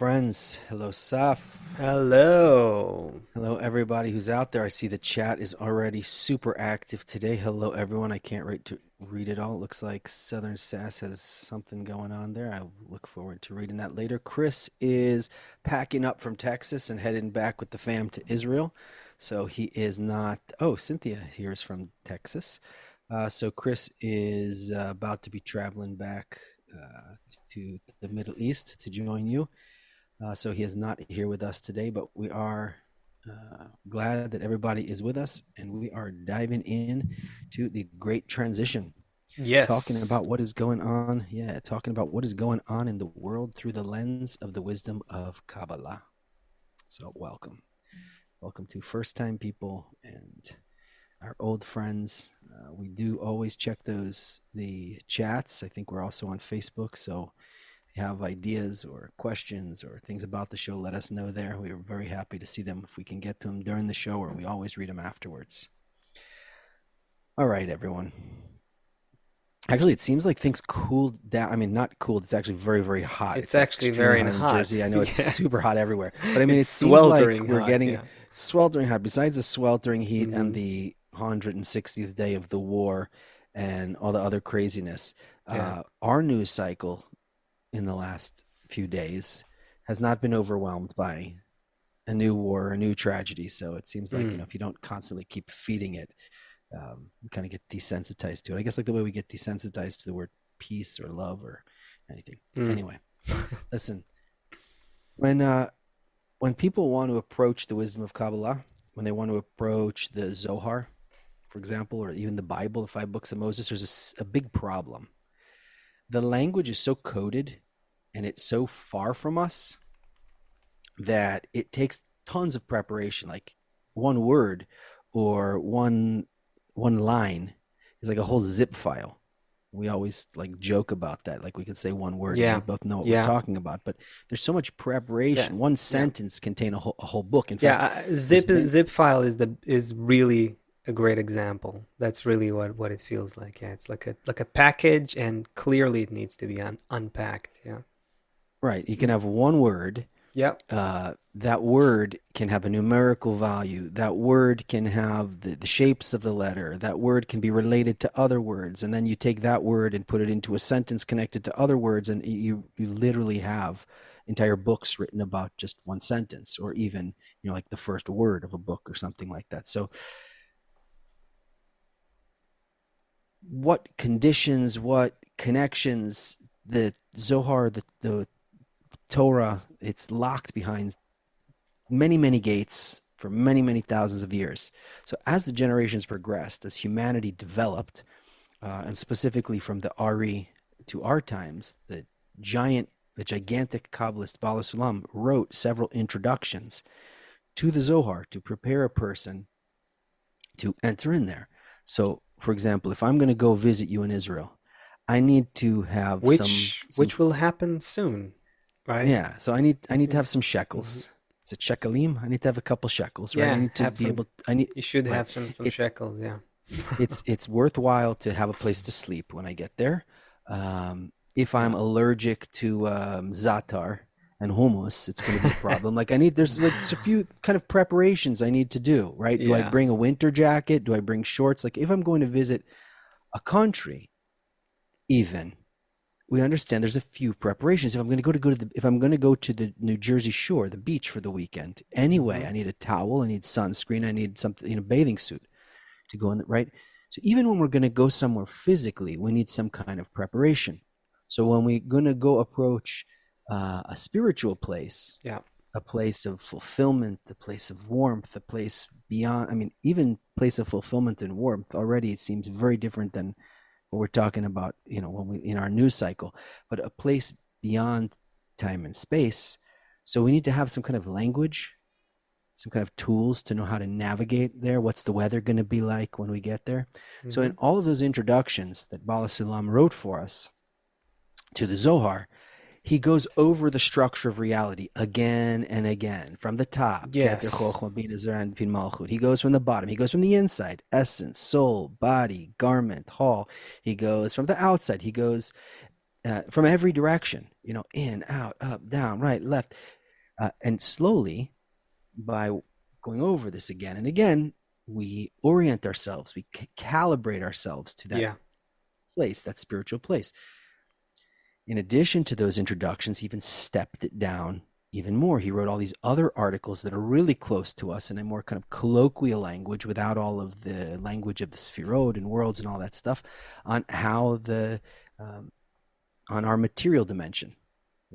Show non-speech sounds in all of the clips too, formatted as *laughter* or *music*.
friends. Hello, Saf. Hello. Hello, everybody who's out there. I see the chat is already super active today. Hello, everyone. I can't wait to read it all. It looks like Southern Sass has something going on there. I look forward to reading that later. Chris is packing up from Texas and heading back with the fam to Israel. So he is not. Oh, Cynthia here is from Texas. Uh, so Chris is uh, about to be traveling back uh, to the Middle East to join you. Uh, so he is not here with us today, but we are uh, glad that everybody is with us, and we are diving in to the great transition. Yes. Talking about what is going on. Yeah, talking about what is going on in the world through the lens of the wisdom of Kabbalah. So, welcome. Welcome to first time people and our old friends. Uh, we do always check those the chats. I think we're also on Facebook, so have ideas or questions or things about the show, let us know there. We are very happy to see them if we can get to them during the show, or we always read them afterwards. All right, everyone. Actually, it seems like things cooled down. I mean, not cooled. It's actually very, very hot. It's, actually extremely very in hot. Jersey. I know it's *laughs* Yeah. super hot everywhere, but I mean, It's it seems like sweltering we're hot, getting yeah. sweltering hot. Besides the sweltering heat and Mhm. the 160th day of the war and all the other craziness, Yeah. uh, our news cycle in the last few days has not been overwhelmed by a new war, or a new tragedy. So it seems like you Mm. know if you don't constantly keep feeding it, um, you kind of get desensitized to it. I guess like the way we get desensitized to the word peace or love or anything. Mm. Anyway, listen. When uh, when people want to approach the wisdom of Kabbalah, when they want to approach the Zohar, for example, or even the Bible, the five books of Moses, there's a big problem. The language is so coded and it's so far from us that it takes tons of preparation. Like one word or one one line is like a whole zip file. We always like joke about that. Like we could say one word and Yeah. we both know what Yeah. we're talking about. But there's so much preparation. One sentence contain a whole, a whole book. In fact, Yeah, uh, zip been- zip file is the is really a great example. That's really what what it feels like. Yeah, it's like a like a package, and clearly it needs to be un, unpacked. Yeah. right. You can have one word Yep. uh, that word can have a numerical value. That word can have the, the shapes of the letter. That word can be related to other words. And then you take that word and put it into a sentence connected to other words, and you, you literally have entire books written about just one sentence, or even, you know, like the first word of a book or something like that. So, what conditions, what connections, the Zohar, the, the Torah, it's locked behind many, many gates for many, many thousands of years. So as the generations progressed, as humanity developed, uh, and specifically from the Ari to our times, the giant, the gigantic Kabbalist Baal HaSulam wrote several introductions to the Zohar to prepare a person to enter in there. So, for example, if I'm going to go visit you in Israel, I need to have Which some, some which will happen soon, right? yeah, so I need I need to have some shekels. It's a shekalim? I need to have a couple shekels, right? I Mm-hmm. Need to be some- able. I need. You should Right. have some some It- shekels. Yeah. *laughs* It's it's worthwhile to have a place to sleep when I get there. Um, if I'm allergic to um, zatar and hummus, it's going to be a problem. like I need there's like a few kind of preparations I need to do. Right? Do I bring a winter jacket? Do I bring shorts? Like if I'm going to visit a country, even we understand there's a few preparations. If I'm going to go to go to the if I'm going to go to the New Jersey shore, the beach for the weekend, anyway, Mhm. I need a towel, I need sunscreen, I need something, you know, bathing suit to go in. The, right. So even when we're going to go somewhere physically, we need some kind of preparation. So when we're going to go approach uh, a spiritual place, Yeah. a place of fulfillment, a place of warmth, a place beyond. I mean, even place of fulfillment and warmth already it seems very different than what we're talking about. You know, when we in our news cycle, but a place beyond time and space. So we need to have some kind of language, some kind of tools to know how to navigate there. What's the weather going to be like when we get there? So in all of those introductions that Baal HaSulam wrote for us to the Zohar, he goes over the structure of reality again and again from the top. Yes. Keter, Chochmah, Bina, Zeir Anpin Malchut. He goes from the bottom. He goes from the inside, essence, soul, body, garment, hall. He goes from the outside. He goes uh, from every direction, you know, in, out, up, down, right, left. Uh, and slowly, by going over this again and again, we orient ourselves, we c- calibrate ourselves to that Yeah. place, that spiritual place. In addition to those introductions, he even stepped it down even more. He wrote all these other articles that are really close to us in a more kind of colloquial language without all of the language of the sphirot and worlds and all that stuff on how the, um, on our material dimension.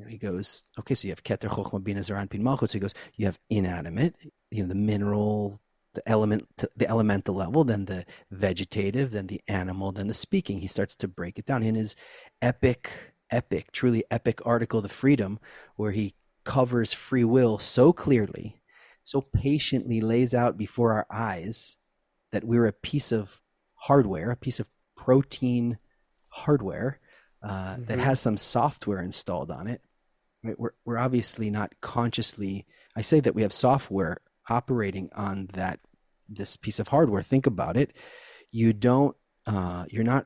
He goes, okay, so you have Keter, Chochma, Bina, Zeir Anpin, Malchut. So he goes, you have inanimate, you know, the mineral, the element, the elemental level, then the vegetative, then the animal, then the speaking. He starts to break it down in his epic, epic, truly epic article, The Freedom, where he covers free will so clearly, so patiently lays out before our eyes that we're a piece of hardware, a piece of protein hardware uh, that Mhm. has some software installed on it. Right? We're, we're obviously not consciously, I say that we have software operating on that this piece of hardware. Think about it. You don't, uh, you're not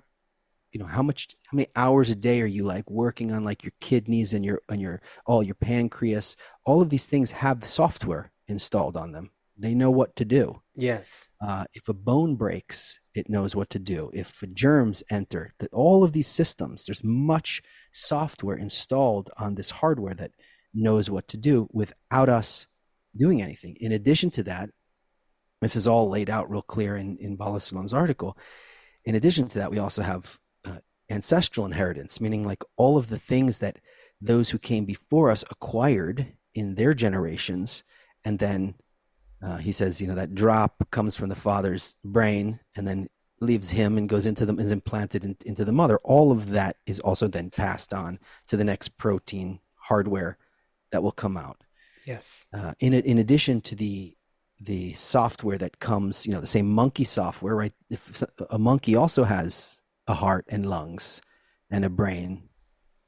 you know how much how many hours a day are you like working on like your kidneys and your and your all your pancreas? All of these things have software installed on them. They know what to do. Yes. uh, if a bone breaks it knows what to do. If germs enter that all of these systems there's much software installed on this hardware that knows what to do without us doing anything. In addition to that this is all laid out real clear in in Baal HaSulam's article. In addition to that we also have ancestral inheritance meaning like all of the things that those who came before us acquired in their generations and then uh, he says, you know, that drop comes from the father's brain and then leaves him and goes into them is implanted in, into the mother. All of that is also then passed on to the next protein hardware that will come out. Yes. Uh, in in addition to the the software that comes, you know, the same monkey software, right? If a monkey also has a heart and lungs and a brain,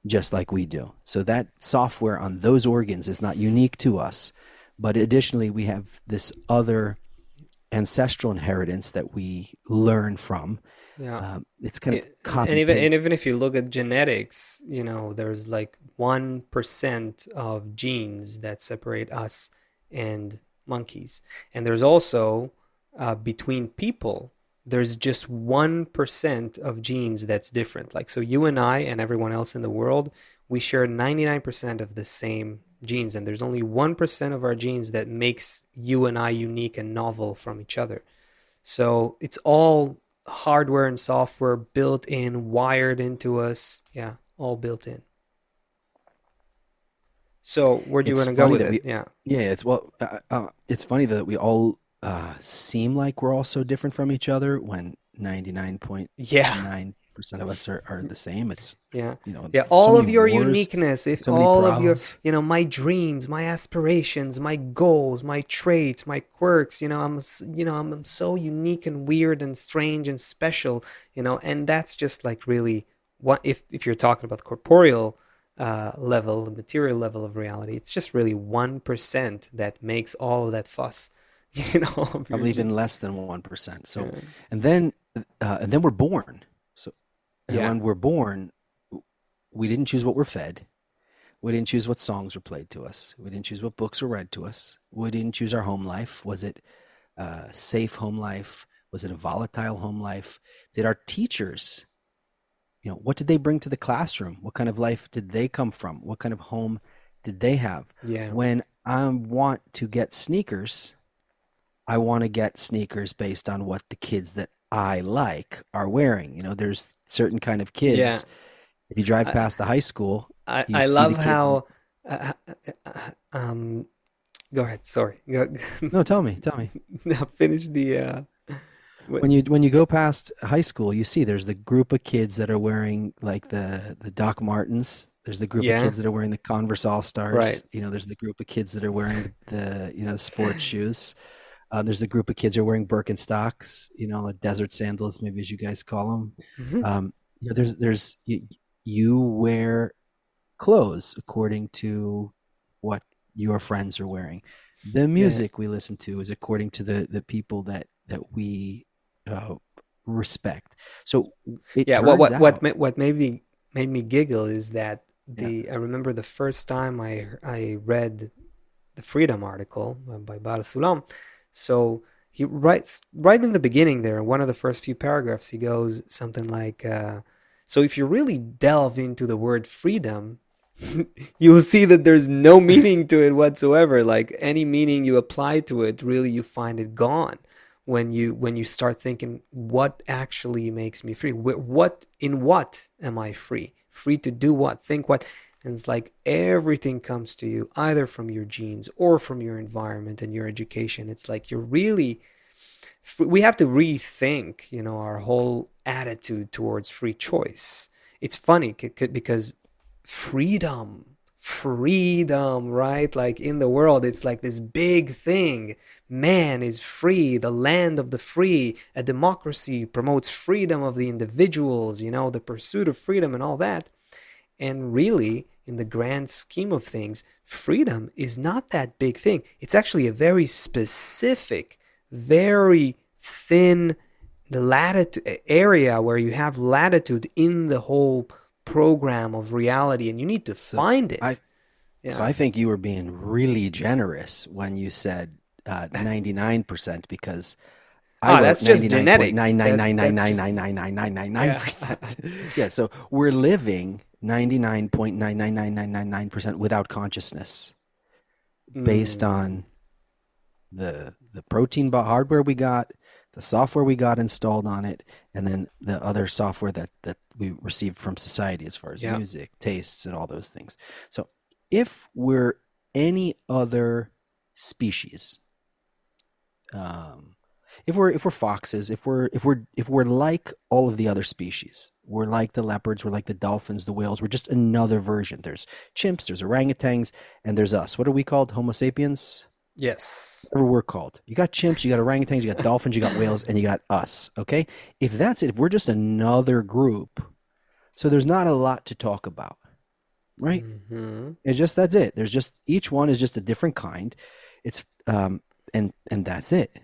just like we do. So that software on those organs is not unique to us. But additionally, we have this other ancestral inheritance that we learn from. Yeah. Um, it's kind of It- and even and even if you look at genetics, you know, there's like one percent of genes that separate us and monkeys, and there's also uh, between people, there's just one percent of genes that's different. Like so, you and I and everyone else in the world, we share ninety nine percent of the same genes, and there's only one percent of our genes that makes you and I unique and novel from each other. So it's all hardware and software built in, wired into us. Yeah, all built in. So where do you want to go with it? we- Yeah. Yeah, it's well, uh, uh, it's funny that we all uh, seem like we're all so different from each other when 99.9 yeah. percent of us are, are the same. It's Yeah. you know, Yeah, so all of your wars, uniqueness, if so all of your, you know, my dreams, my aspirations, my goals, my traits, my quirks, you know, I'm, you know, I'm, I'm so unique and weird and strange and special, you know, and that's just like really what if if you're talking about the corporeal uh, level, the material level of reality, it's just really one percent that makes all of that fuss, *laughs* you know. probably even less than one percent. So, Yeah. and then uh, and then we're born. So, and Yeah. when we're born, we didn't choose what we're fed. We didn't choose what songs were played to us. We didn't choose what books were read to us. We didn't choose our home life. Was it a safe home life? Was it a volatile home life? Did our teachers, you know, what did they bring to the classroom? What kind of life did they come from? What kind of home did they have? yeah, When I want to get sneakers, I want to get sneakers based on what the kids that I like are wearing. You know, there's certain kind of kids. Yeah. If you drive I- past the high school, I, I love how. Uh, uh, um, go ahead. Sorry. Go, no, *laughs* tell me, tell me. now finish the. Uh, what- When you when you go past high school, you see there's the group of kids that are wearing like the the Doc Martens. There's the group Yeah. of kids that are wearing the Converse All Stars. Right. You know, there's the group of kids that are wearing the you know sports *laughs* shoes. Uh, there's a group of kids who are wearing Birkenstocks. You know, like desert sandals, maybe as you guys call them. Mhm. um, you know, there's there's you, you wear clothes according to what your friends are wearing. The music we listen to is according to the the people that that we uh, respect. So yeah. What what what out- may, what maybe made me giggle is that Yeah. the I remember the first time I I read the Freedom article uh, by Baal HaSulam. So he writes right in the beginning there, one of the first few paragraphs, he goes something like, uh, "So if you really delve into the word freedom." *laughs* You'll see that there's no meaning to it whatsoever. Like any meaning you apply to it, really you find it gone when you when you start thinking what actually makes me free what in what am i free free to do what think what and it's like everything comes to you either from your genes or from your environment and your education. It's like you're really we have to rethink you know our whole attitude towards free choice. It's funny because freedom freedom right? Like in the world it's like this big thing. Man is free the land of the free a democracy promotes freedom of the individuals you know the pursuit of freedom and all that. And really in the grand scheme of things freedom is not that big thing it's actually a very specific very thin latitude area where you have latitude in the whole program of reality and you need to So find it I yeah so I think you were being really generous when you said uh, 99% because I ah that's just genetics that just 99.99999999999 yeah percent. Yeah, so we're living 99.99999% without consciousness based mm, on the the protein bar hardware we got, the software we got installed on it, and then the other software that that we received from society as far as yeah music, tastes, and all those things. So if we're any other species, um, if we're if we're foxes, if we're if we're if we're like all of the other species, we're like the leopards, we're like the dolphins, the whales, we're just another version. There's chimps, there's orangutans, and there's us. What are we called? Homo sapiens? yes whatever we're called. You got chimps, you got orangutans, you got dolphins, you got whales, and you got us. Okay? If that's it, if we're just another group, so there's not a lot to talk about, right? hmm It's just that's it. There's just each one is just a different kind. It's um and and that's it.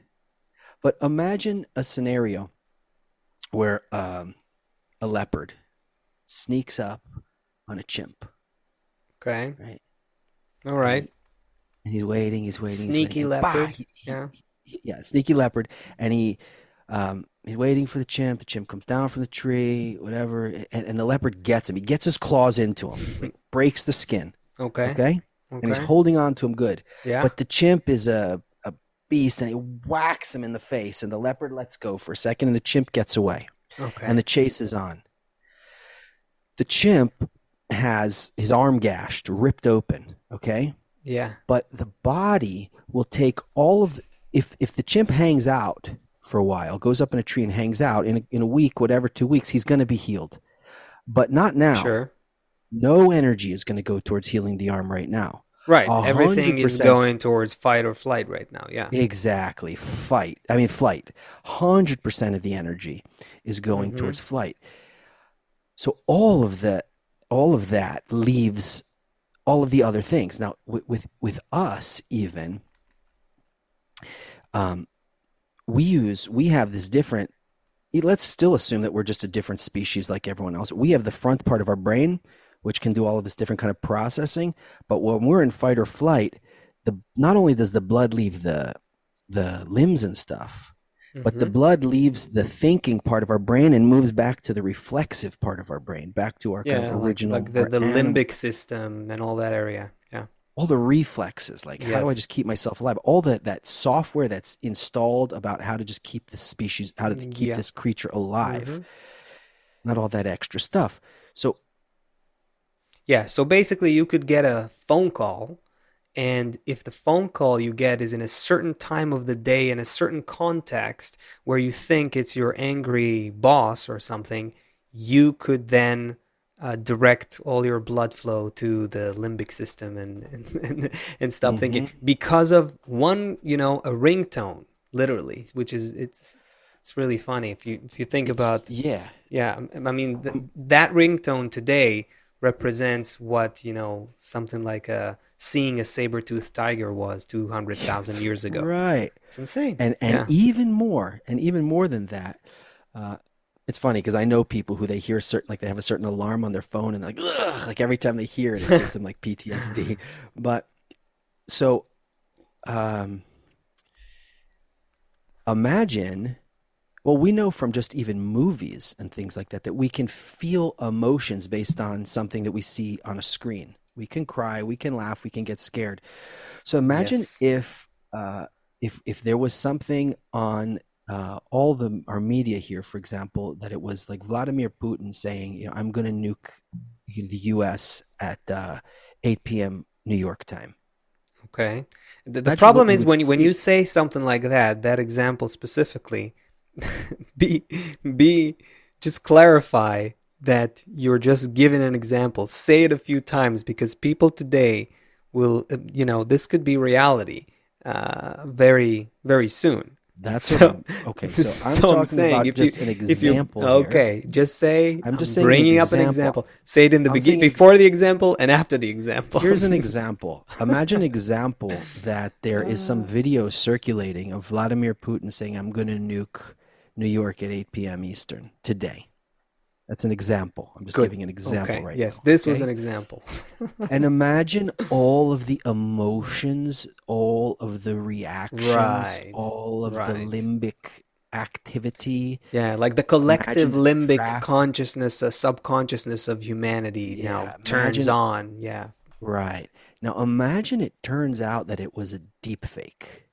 But imagine a scenario where um a leopard sneaks up on a chimp, okay. Right? all And and he's waiting, he's waiting, he's waiting, sneaky leopard. he, he, yeah. he- yeah, sneaky leopard, and he um he's waiting for the chimp. The chimp comes down from the tree, whatever, and, and the leopard gets him. He gets his claws into him, like breaks the skin, okay. Okay, and he's holding on to him good. yeah. But the chimp is a beast, and he whacks him in the face, and the leopard lets go for a second, and the chimp gets away, and the chase is on. The chimp has his arm gashed, ripped open, okay? Yeah. But the body will take all of the, if if the chimp hangs out for a while goes up in a tree and hangs out in a, in a week whatever two weeks he's going to be healed. But not now. Sure. No energy is going to go towards healing the arm right now Right. a Everything is going towards fight or flight right now. Yeah. exactly. Fight. I mean flight. 100% of the energy is going hmm towards flight. So all of the all of that leaves all of the other things. Now with with, with us even um, we use we have this different let's still assume that we're just a different species like everyone else. We have the front part of our brain which can do all of this different kind of processing. But when we're in fight or flight the not only does the blood leave the the limbs and stuff but the hmm blood leaves the thinking part of our brain and moves back to the reflexive part of our brain back to our kind of original like the the limbic system and all that area. Yeah. all the reflexes like how do i just keep myself alive? All that that software that's installed about how to just keep the species how to keep Yeah. this creature alive. Hmm not all that extra stuff. So Yeah. So basically, you could get a phone call, and if the phone call you get is in a certain time of the day in a certain context where you think it's your angry boss or something, you could then uh, direct all your blood flow to the limbic system and *laughs* and, and, and stop thinking hmm because of one, you know, a ringtone, literally, which is it's it's really funny if you if you think about yeah yeah, I I mean th that ringtone today represents what, you know, something like a seeing a saber-toothed tiger was 200,000 years ago. right It's insane. and and Yeah. even more and even more than that uh, It's funny because I know people who they hear certain like they have a certain alarm on their phone and like Ugh, like every time they hear it, it gives them like PTSD. *laughs* But so, um, imagine. Well, we know from just even movies and things like that that we can feel emotions based on something that we see on a screen. We can cry, we can laugh, we can get scared. So imagine Yes. if uh, if if there was something on uh, all the our media here, for example, that it was like Vladimir Putin saying, you know, I'm going to nuke the U.S. at uh, 8 p.m. New York time. Okay. The, the problem is when you, when you say something like that, that example specifically, *laughs* be be just clarify that you're just giving an example. Say it a few times because people today will, you know, this could be reality uh, very very soon. That's So, okay. So *laughs* I'm so talking I'm saying about if you just an if you example here. okay, just say I'm just I'm saying an bringing up an example. example. Say it in the beginning, before the example and after the example. Here's an *laughs* example. Imagine example that there is some video circulating of Vladimir Putin saying, I'm going to nuke New York at 8 p.m. Eastern today. That's an example. I'm just Good. giving an example Okay. right Yes, now. this was an example. *laughs* And imagine all of the emotions, all of the reactions, Right. all of the limbic activity. Yeah, like the collective Imagine limbic traffic. consciousness, a subconsciousness of humanity now turns imagine- on. Yeah. Right. Now imagine it turns out that it was a deep fake.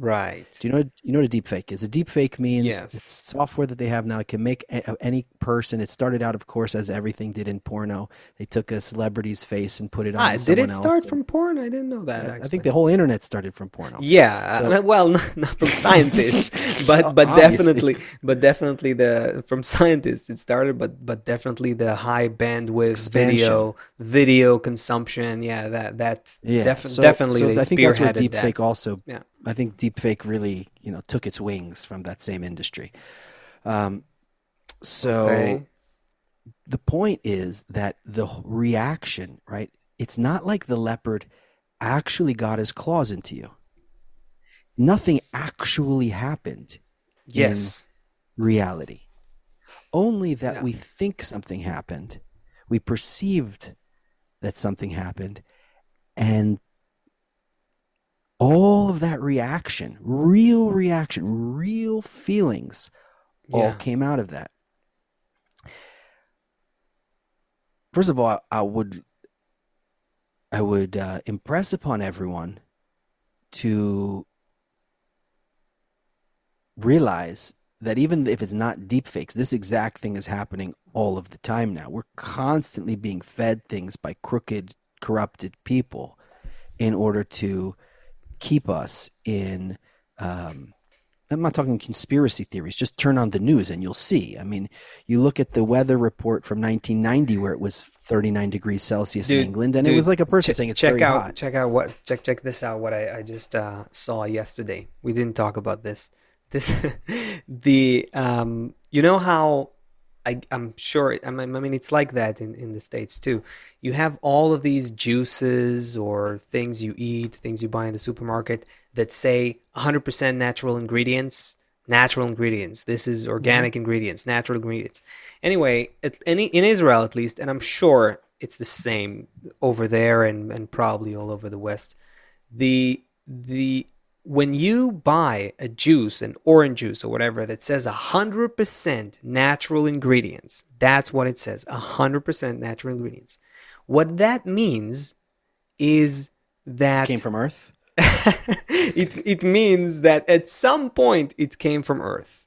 Right. Do you know you know what a deep fake is? A deep fake means Yes. it's software that they have now. It can make a, any person. It started out, of course, as everything did in porno. They took a celebrity's face and put it on Ah, did it else. start and- from porn? I didn't know that I think the whole internet started from porno. Yeah, So- *laughs* well, not, not from *laughs* scientists, but but Obviously. definitely, but definitely the from scientists it started, but but definitely the high bandwidth Expansion. video video consumption. Yeah, that that Yeah, def- so, definitely so they I think that's where that. deepfake also. Yeah. I think deepfake really, you know, took its wings from that same industry. Um, so Okay. the point is that the reaction, right? It's not like the leopard actually got his claws into you. Nothing actually happened Yes. reality. Only that Yeah. we think something happened. We perceived that something happened. And all of that reaction, real reaction, real feelings, all Yeah. came out of that. First of all, I would I would uh, impress upon everyone to realize that even if it's not deepfakes, this exact thing is happening all of the time now. We're constantly being fed things by crooked, corrupted people in order to keep us in. Um, I'm not talking conspiracy theories. Just turn on the news and you'll see. I mean, you look at the weather report from 1990 where it was 39 degrees Celsius Dude, in England, and it was like a person Che- saying it's check very out hot. check out what check check this out what I, I just uh, saw yesterday. We didn't talk about this. This *laughs* the um you know how I I'm sure I mean, I mean it's like that in, in the States too. You have all of these juices or things you eat, things you buy in the supermarket that say 100% natural ingredients, natural ingredients. This is mm-hmm. organic ingredients, natural ingredients. Anyway, it, in, in Israel at least, and I'm sure it's the same over there and, and probably all over the West. The the when you buy a juice, an orange juice or whatever that says 100% natural ingredients, that's what it says 100% natural ingredients. What that means is that Came from Earth. *laughs* it it means that at some point it came from Earth.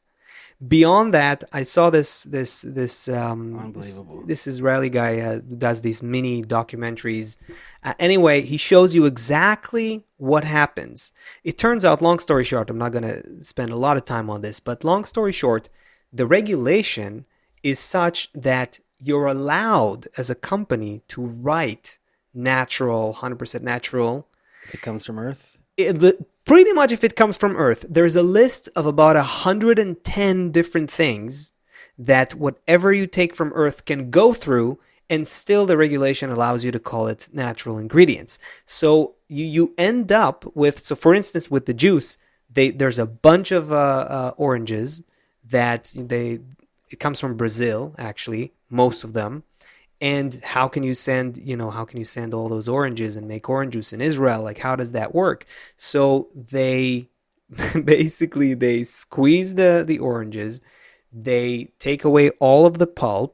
Beyond that, I saw this this this um, this, this Israeli guy uh, does these mini documentaries. Uh, anyway, he shows you exactly what happens. It turns out, long story short, I'm not going to spend a lot of time on this, but long story short, the regulation is such that you're allowed as a company to write natural, 100% natural If it comes from Earth. It, the, pretty much if it comes from Earth, there's a list of about 110 different things that whatever you take from Earth can go through, and still the regulation allows you to call it natural ingredients. So you, you end up with, so for instance, with the juice, they, there's a bunch of uh, uh, oranges that they it comes from Brazil actually, most of them. And how can you send, you know, how can you send all those oranges and make orange juice in Israel? Like how does that work? So they *laughs* basically they squeeze the the oranges, they take away all of the pulp,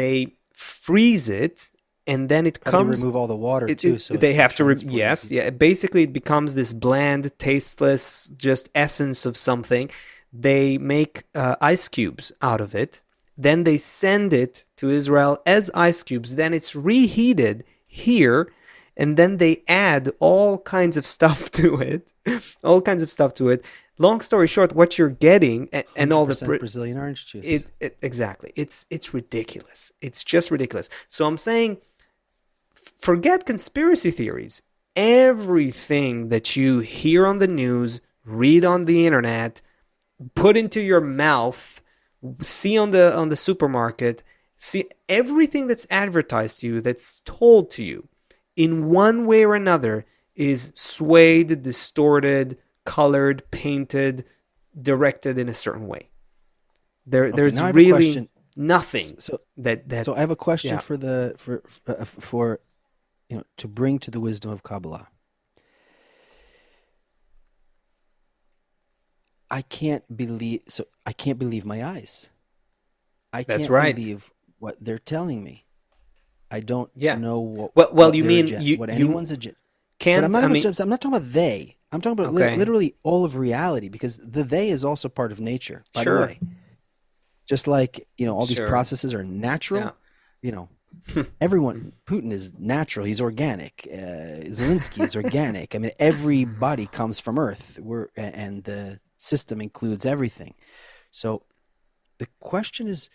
they freeze it and then it How comes remove all the water it- too? so they have to re- yes yeah basically it becomes this bland tasteless just essence of something they make uh, ice cubes out of it then they send it to israel as ice cubes then it's reheated here and then they add all kinds of stuff *laughs* to it all kinds of stuff to it long story short what you're getting and, and all the 100% Brazilian orange juice. it, it exactly. It's it's ridiculous. It's just ridiculous. So I'm saying, f- forget conspiracy theories. Everything that you hear on the news, read on the internet, put into your mouth, see on the on the supermarket, see everything that's advertised to you, that's told to you, in one way or another, is swayed, distorted, colored, painted, directed in a certain way. There, there's have a really nothing so that that so I have a question yeah. for the for uh, for you know to bring to the wisdom of Kabbalah. I can't believe so I can't believe my eyes. I That's can't right. believe what they're telling me. I don't Yeah. know what Well- well, what you mean agen- you- what anyone's agenda. But can't. I'm not I mean, I'm not talking about they. I'm talking about li- literally all of reality because the they is also part of nature. By Sure. the way, just like you know, all these Sure. processes are natural. Yeah. You know, *laughs* everyone. Putin is natural. He's organic. Uh, Zelensky is organic. I mean, everybody comes from Earth. We're and the system includes everything. So, the question is,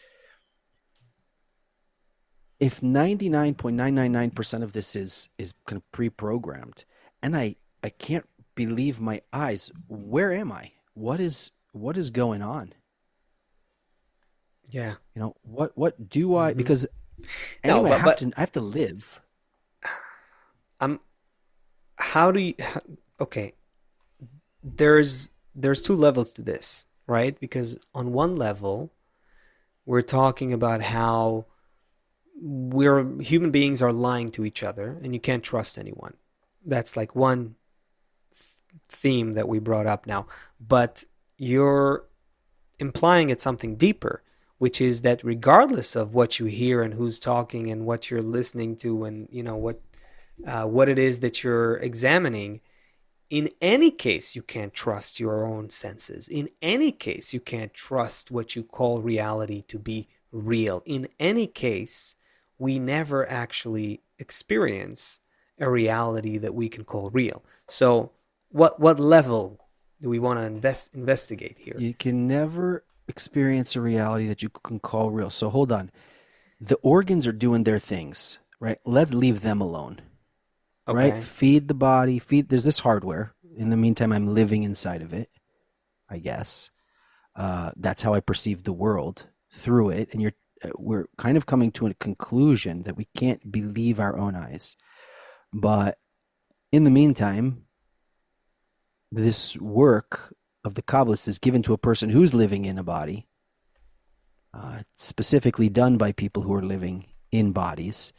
if ninety nine point nine nine nine percent of this is is kind of pre programmed, and I I can't believe my eyes. Where am I? What is what is going on? yeah. You know what what do I Mhm. because No, anyway, I have but- to I have to live. I'm. How do you? Okay. There's there's two levels to this, right? Because on one level, we're talking about how we're human beings are lying to each other, and you can't trust anyone. That's like one th- theme that we brought up now. But you're implying it's something deeper, which is that regardless of what you hear and who's talking and what you're listening to, and you know what uh, what it is that you're examining, in any case, you can't trust your own senses. In any case, you can't trust what you call reality to be real. In any case, we never actually experience a reality that we can call real. So, what what level do we want to invest investigate here? You can never experience a reality that you can call real. So hold on. The organs are doing their things, right? Let's leave them alone. Okay. Right? Feed the body, feed there's this hardware. In the meantime, I'm living inside of it, I guess. Uh, that's how I perceive the world through it. And you're uh, we're kind of coming to a conclusion that we can't believe our own eyes. But in the meantime, this work of the Kabbalist is given to a person who's living in a body, uh, specifically done by people who are living in bodies.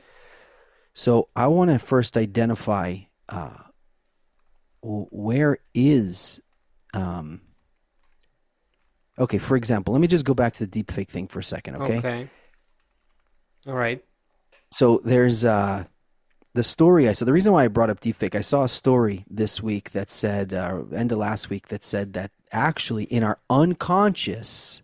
So I want to first identify uh, where is. Um, okay, for example, let me just go back to the deepfake thing for a second, okay? Okay. All right. So there's uh, the story I saw. The reason why I brought up deepfake, I saw a story this week that said, uh, end of last week, that said that actually in our unconscious,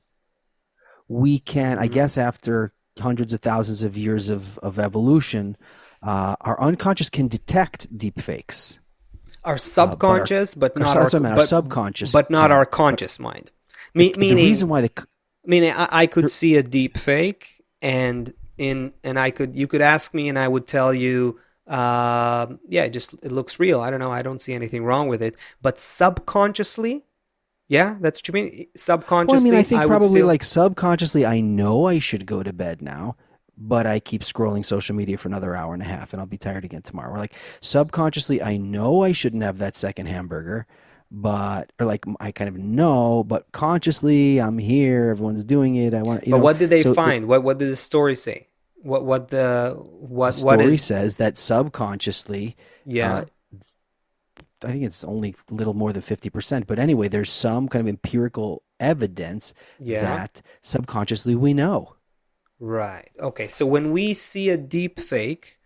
we can, I Mhm. guess, after hundreds of thousands of years of, of evolution, uh, our unconscious can detect deepfakes. Our subconscious, but Our, not so- our, I meant, our subconscious, but not can. our conscious mind. Me, The meaning, reason why the meaning I, I could see a deep fake, and in and I could you could ask me, and I would tell you, um, yeah, it just it looks real. I don't know. I don't see anything wrong with it. But subconsciously, yeah, that's what you mean. Well, I Subconsciously, mean, I think would probably still- like subconsciously, I know I should go to bed now, but I keep scrolling social media for another hour and a half, and I'll be tired again tomorrow. Or like subconsciously, I know I shouldn't have that second hamburger, but or like I kind of know, but consciously I'm here. Everyone's doing it. I want you But know. what did they So it, find? What what did the story say? What what the the what what story is says that subconsciously, uh, yeah. I think it's only a little more than 50%. But anyway, there's some kind of empirical evidence Yeah. that subconsciously we know. Right. Okay. So when we see a deep fake,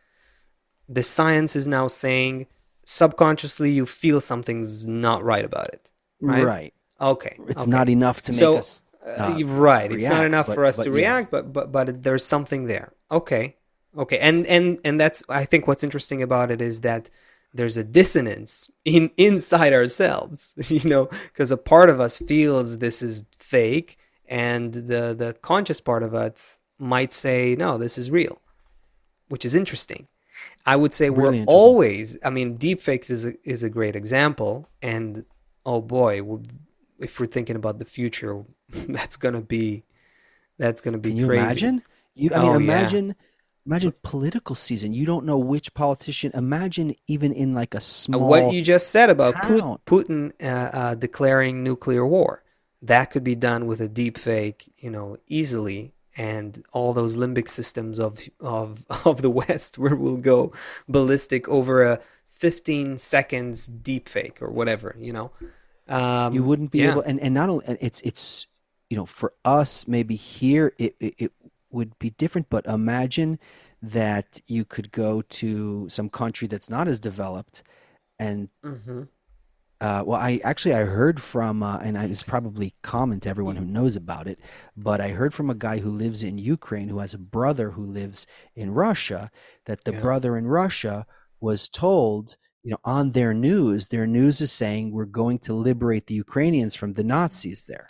the science is now saying subconsciously you feel something's not right about it, right? Right. Okay. It's Okay. not enough to make So, us uh, uh, right. It's not enough but for us but to yeah. react, but but but there's something there. Okay. Okay. And and and that's I think what's interesting about it is that there's a dissonance in inside ourselves, *laughs* you know, because a part of us feels this is fake and the the conscious part of us might say no, this is real, which is interesting. I would say we're always, I mean, deepfakes is a, is a great example. And oh boy, if we're thinking about the future, *laughs* that's gonna be that's gonna be Can you crazy. imagine? You, I mean, Oh yeah. imagine, imagine political season. You don't know which politician. Imagine even in like a small. What you just said about town. Putin uh, uh, declaring nuclear war, that could be done with a deep fake, you know, easily, and all those limbic systems of of *laughs* of the West, *laughs* where we'll go ballistic over a 15 seconds deep fake or whatever, you know. You Um, wouldn't be yeah, able, and, and not only, it's it's you know, for us maybe here it, it it would be different, but imagine that you could go to some country that's not as developed, and hmm uh, well, I actually I heard from, uh, and it's probably common to everyone who knows about it, but I heard from a guy who lives in Ukraine who has a brother who lives in Russia that the yeah. brother in Russia was told, you know, on their news, their news is saying we're going to liberate the Ukrainians from the Nazis there.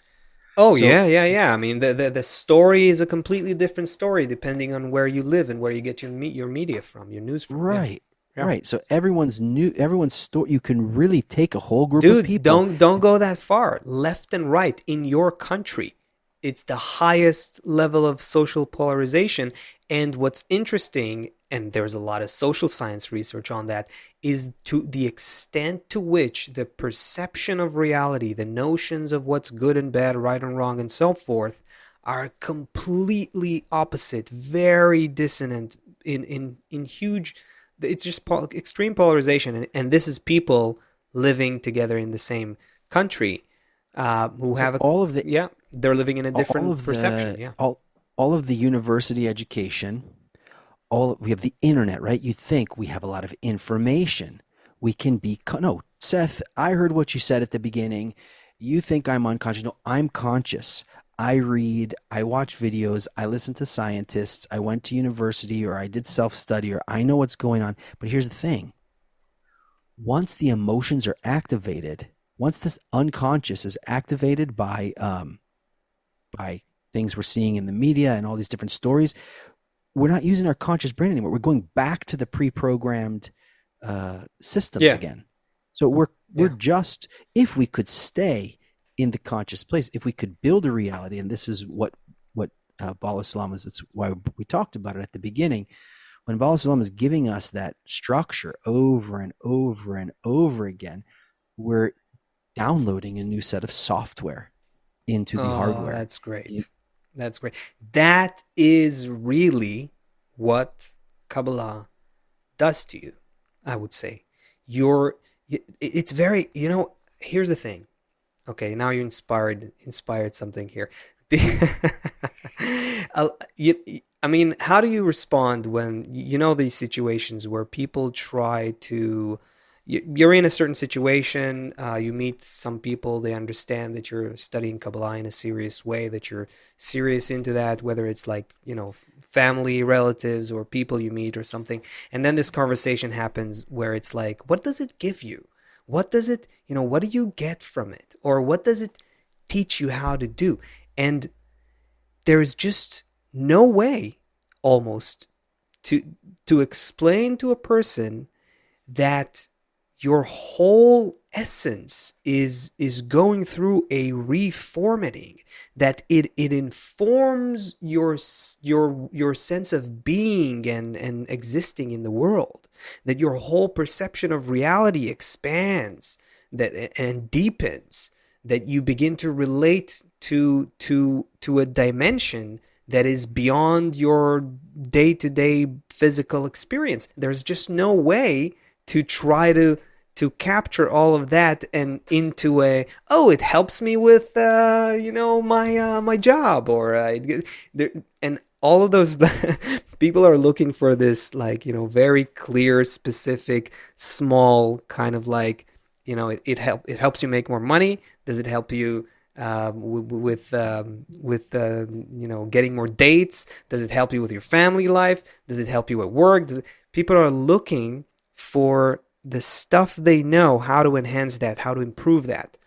Oh So yeah, yeah, yeah. I mean, the, the the story is a completely different story depending on where you live and where you get your me your media from, your news from. Right, yeah. Right. So everyone's new, everyone's story. You can really take a whole group of people. don't don't go that far. Left and right in your country. It's the highest level of social polarization. And what's interesting, and there's a lot of social science research on that, is to the extent to which the perception of reality, the notions of what's good and bad, right and wrong, and so forth, are completely opposite, very dissonant in in in huge. It's just pol- extreme polarization, and, and this is people living together in the same country uh, who So have a all of the yeah, they're living in a different perception. the Yeah. all all of the university education all we have the internet right you think we have a lot of information we can be no seth i heard what you said at the beginning you think i'm unconscious no i'm conscious i read i watch videos i listen to scientists i went to university or i did self-study or i know what's going on but here's the thing once the emotions are activated once this unconscious is activated by um, by things we're seeing in the media and all these different stories, we're not using our conscious brain anymore. We're going back to the pre-programmed uh, systems Yeah. again. So we're we're just if we could stay in the conscious place, if we could build a reality, and this is what what uh, Baal HaSulam is. That's why we talked about it at the beginning. When Baal HaSulam is giving us that structure over and over and over again, we're downloading a new set of software into the Oh, hardware. that's great. That's great. That is really what Kabbalah does to you, I would say. You're, it's very, you know, here's the thing. Okay, now you inspired inspired something here. *laughs* You- I mean, how do you respond when you know these situations where people try to you- you're in a certain situation, uh, you meet some people, they understand that you're studying Kabbalah in a serious way, that you're serious into that, whether it's like, you know, family, relatives, or people you meet or something. And then this conversation happens where it's like, what does it give you? What does it, you know, what do you get from it? Or what does it teach you how to do? And there's just no way almost to to explain to a person that your whole essence is is going through a reformatting that it it informs your your your sense of being and and existing in the world that your whole perception of reality expands that and deepens that you begin to relate to to to a dimension that is beyond your day-to-day physical experience. There's just no way to try to to capture all of that and into a oh it helps me with uh, you know my uh, my job or uh, there, and all of those *laughs* people are looking for this like you know very clear specific small kind of like you know it, it help it helps you make more money. Does it help you um, with um, with uh, you know getting more dates? Does it help you with your family life? Does it help you at work? It, people are looking for the stuff they know how to enhance that how to improve that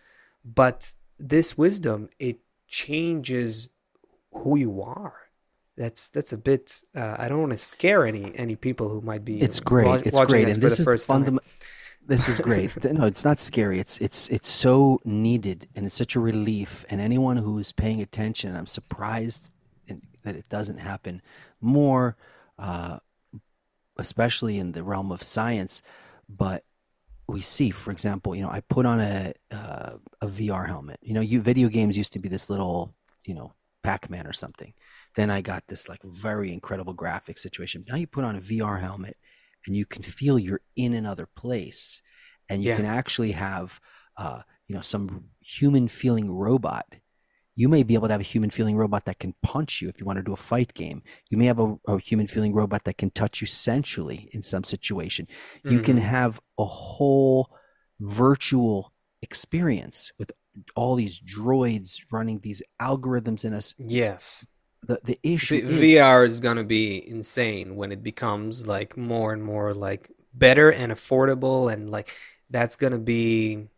but this wisdom it changes who you are that's that's a bit uh, i don't want to scare any any people who might be it's great it's great and this is fundamental this is great. *laughs* no, it's not scary. It's it's it's so needed, and it's such a relief. And anyone who's paying attention, I'm surprised that it doesn't happen more, uh, especially in the realm of science. But we see, for example, you know, I put on a uh, a VR helmet. You know, you video games used to be this little, you know, Pac-Man or something. Then I got this like very incredible graphic situation. Now you put on a VR helmet and you can feel you're in another place and you yeah. can actually have uh, you know some human feeling robot you may be able to have a human feeling robot that can punch you if you want to do a fight game you may have a, a human feeling robot that can touch you sensually in some situation mm-hmm. you can mm-hmm. have a whole virtual experience with all these droids running these algorithms in us yes the the issue v- is, VR is gonna be insane when it becomes like more and more like better and affordable and like that's gonna be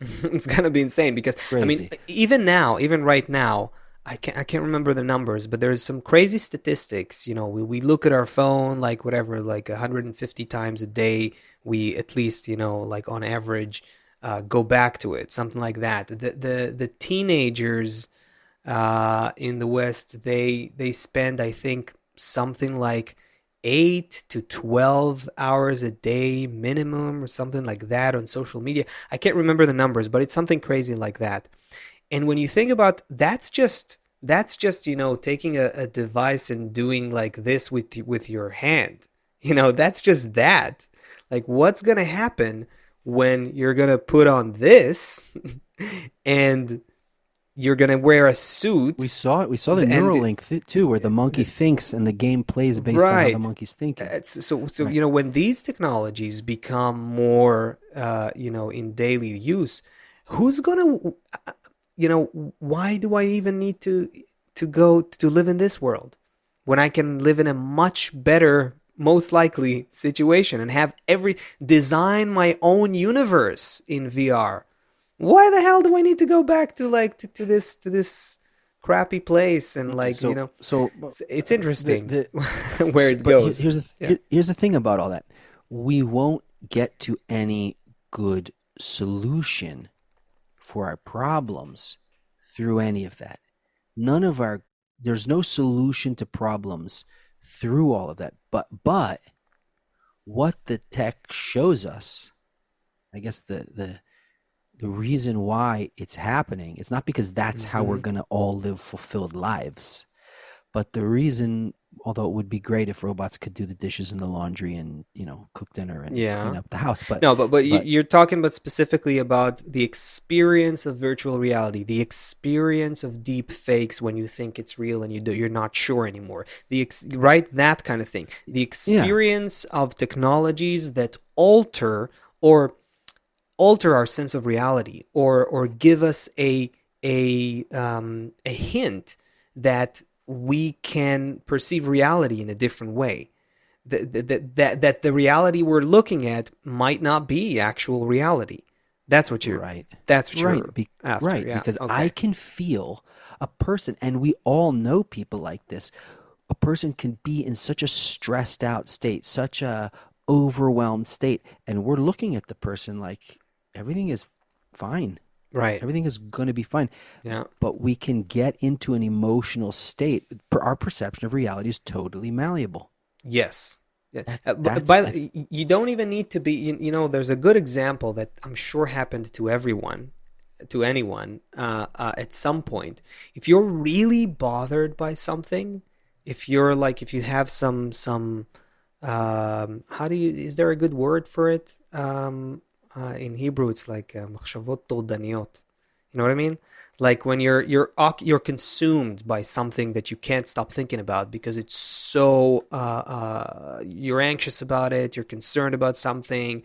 *laughs* it's gonna be insane because Crazy. I mean even now even right now I can't I can't remember the numbers but there's some crazy statistics you know we, we look at our phone like whatever like 150 times a day we at least you know like on average uh, go back to it something like that the the the teenagers uh, in the West, they they spend I think something like eight to twelve hours a day minimum or something like that on social media. I can't remember the numbers, but it's something crazy like that. And when you think about that's just that's just you know taking a, a device and doing like this with with your hand. *laughs* You know that's just that. Like what's gonna happen when you're gonna put on this *laughs* and you're going to wear a suit. We saw it. We saw the Neuralink th- too, where the monkey thinks and the game plays based right. on how the monkey's thinking. It's, so, so right. you know, when these technologies become more, uh, you know, in daily use, who's going to, uh, you know, why do I even need to to go to live in this world when I can live in a much better, most likely situation and have every design my own universe in VR? Why the hell do I need to go back to like to, to this to this crappy place and like so, you know so it's, it's interesting the, the, *laughs* where it goes. here's the, yeah. here's the thing about all that. We won't get to any good solution for our problems through any of that. None of our there's no solution to problems through all of that. But but what the tech shows us i guess the the the reason why it's happening it's not because that's mm-hmm. how we're mm-hmm. going to all live fulfilled lives but the reason although it would be great if robots could do the dishes and the laundry and you know cook dinner and yeah. clean up the house but no but, but but you're talking about specifically about the experience of virtual reality the experience of deep fakes when you think it's real and you do, you're not sure anymore the ex, right that kind of thing the experience yeah. of technologies that alter or alter our sense of reality or or give us a a um, a hint that we can perceive reality in a different way. That, that, that, that the reality we're looking at might not be actual reality. That's what you're right. That's what right. you're Be- after, right. Yeah. Because okay. I can feel a person, and we all know people like this. A person can be in such a stressed out state, such a overwhelmed state, and we're looking at the person like everything is fine. Right. Everything is going to be fine. Yeah. But we can get into an emotional state. Our perception of reality is totally malleable. Yes. Yeah. Uh, by, the- you don't even need to be. You, you know, there's a good example that I'm sure happened to everyone, to anyone uh, uh, at some point. If you're really bothered by something, if you're like, if you have some some, um, how do you? Is there a good word for it? Um, uh, in Hebrew, it's like uh, מחשבות טורדניות. You know what I mean? Like when you're you're oc- you're consumed by something that you can't stop thinking about because it's so uh, uh, you're anxious about it, you're concerned about something.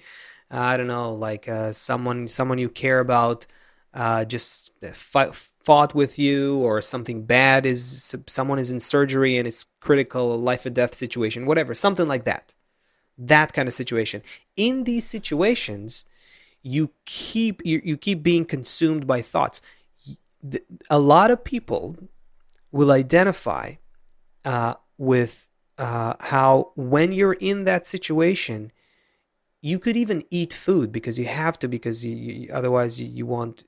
I don't know, like uh, someone someone you care about uh, just fi- fought with you, or something bad is someone is in surgery and it's critical, life or death situation, whatever, something like that. That kind of situation. In these situations, you keep you, you keep being consumed by thoughts a lot of people will identify uh, with uh, how when you're in that situation you could even eat food because you have to because you, you otherwise you, you won't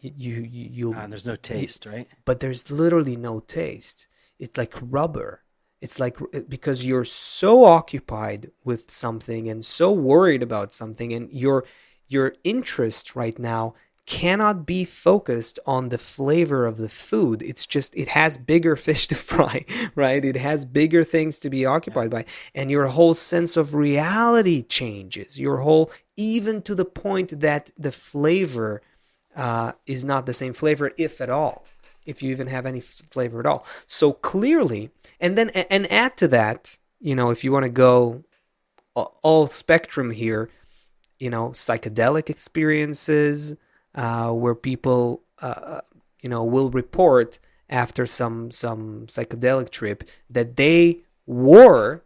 you you Ah, and there's no taste, right? but there's literally no taste. It's like rubber. It's like because you're so occupied with something and so worried about something, and your your interest right now cannot be focused on the flavor of the food. It's just it has bigger *laughs* fish to fry, right? It has bigger things to be occupied by, and your whole sense of reality changes. Your whole even to the point that the flavor uh, is not the same flavor, if at all, if you even have any f- flavor at all. So clearly, and then and add to that, you know, if you want to go all spectrum here, you know, psychedelic experiences uh, where people, uh, you know, will report after some some psychedelic trip that they were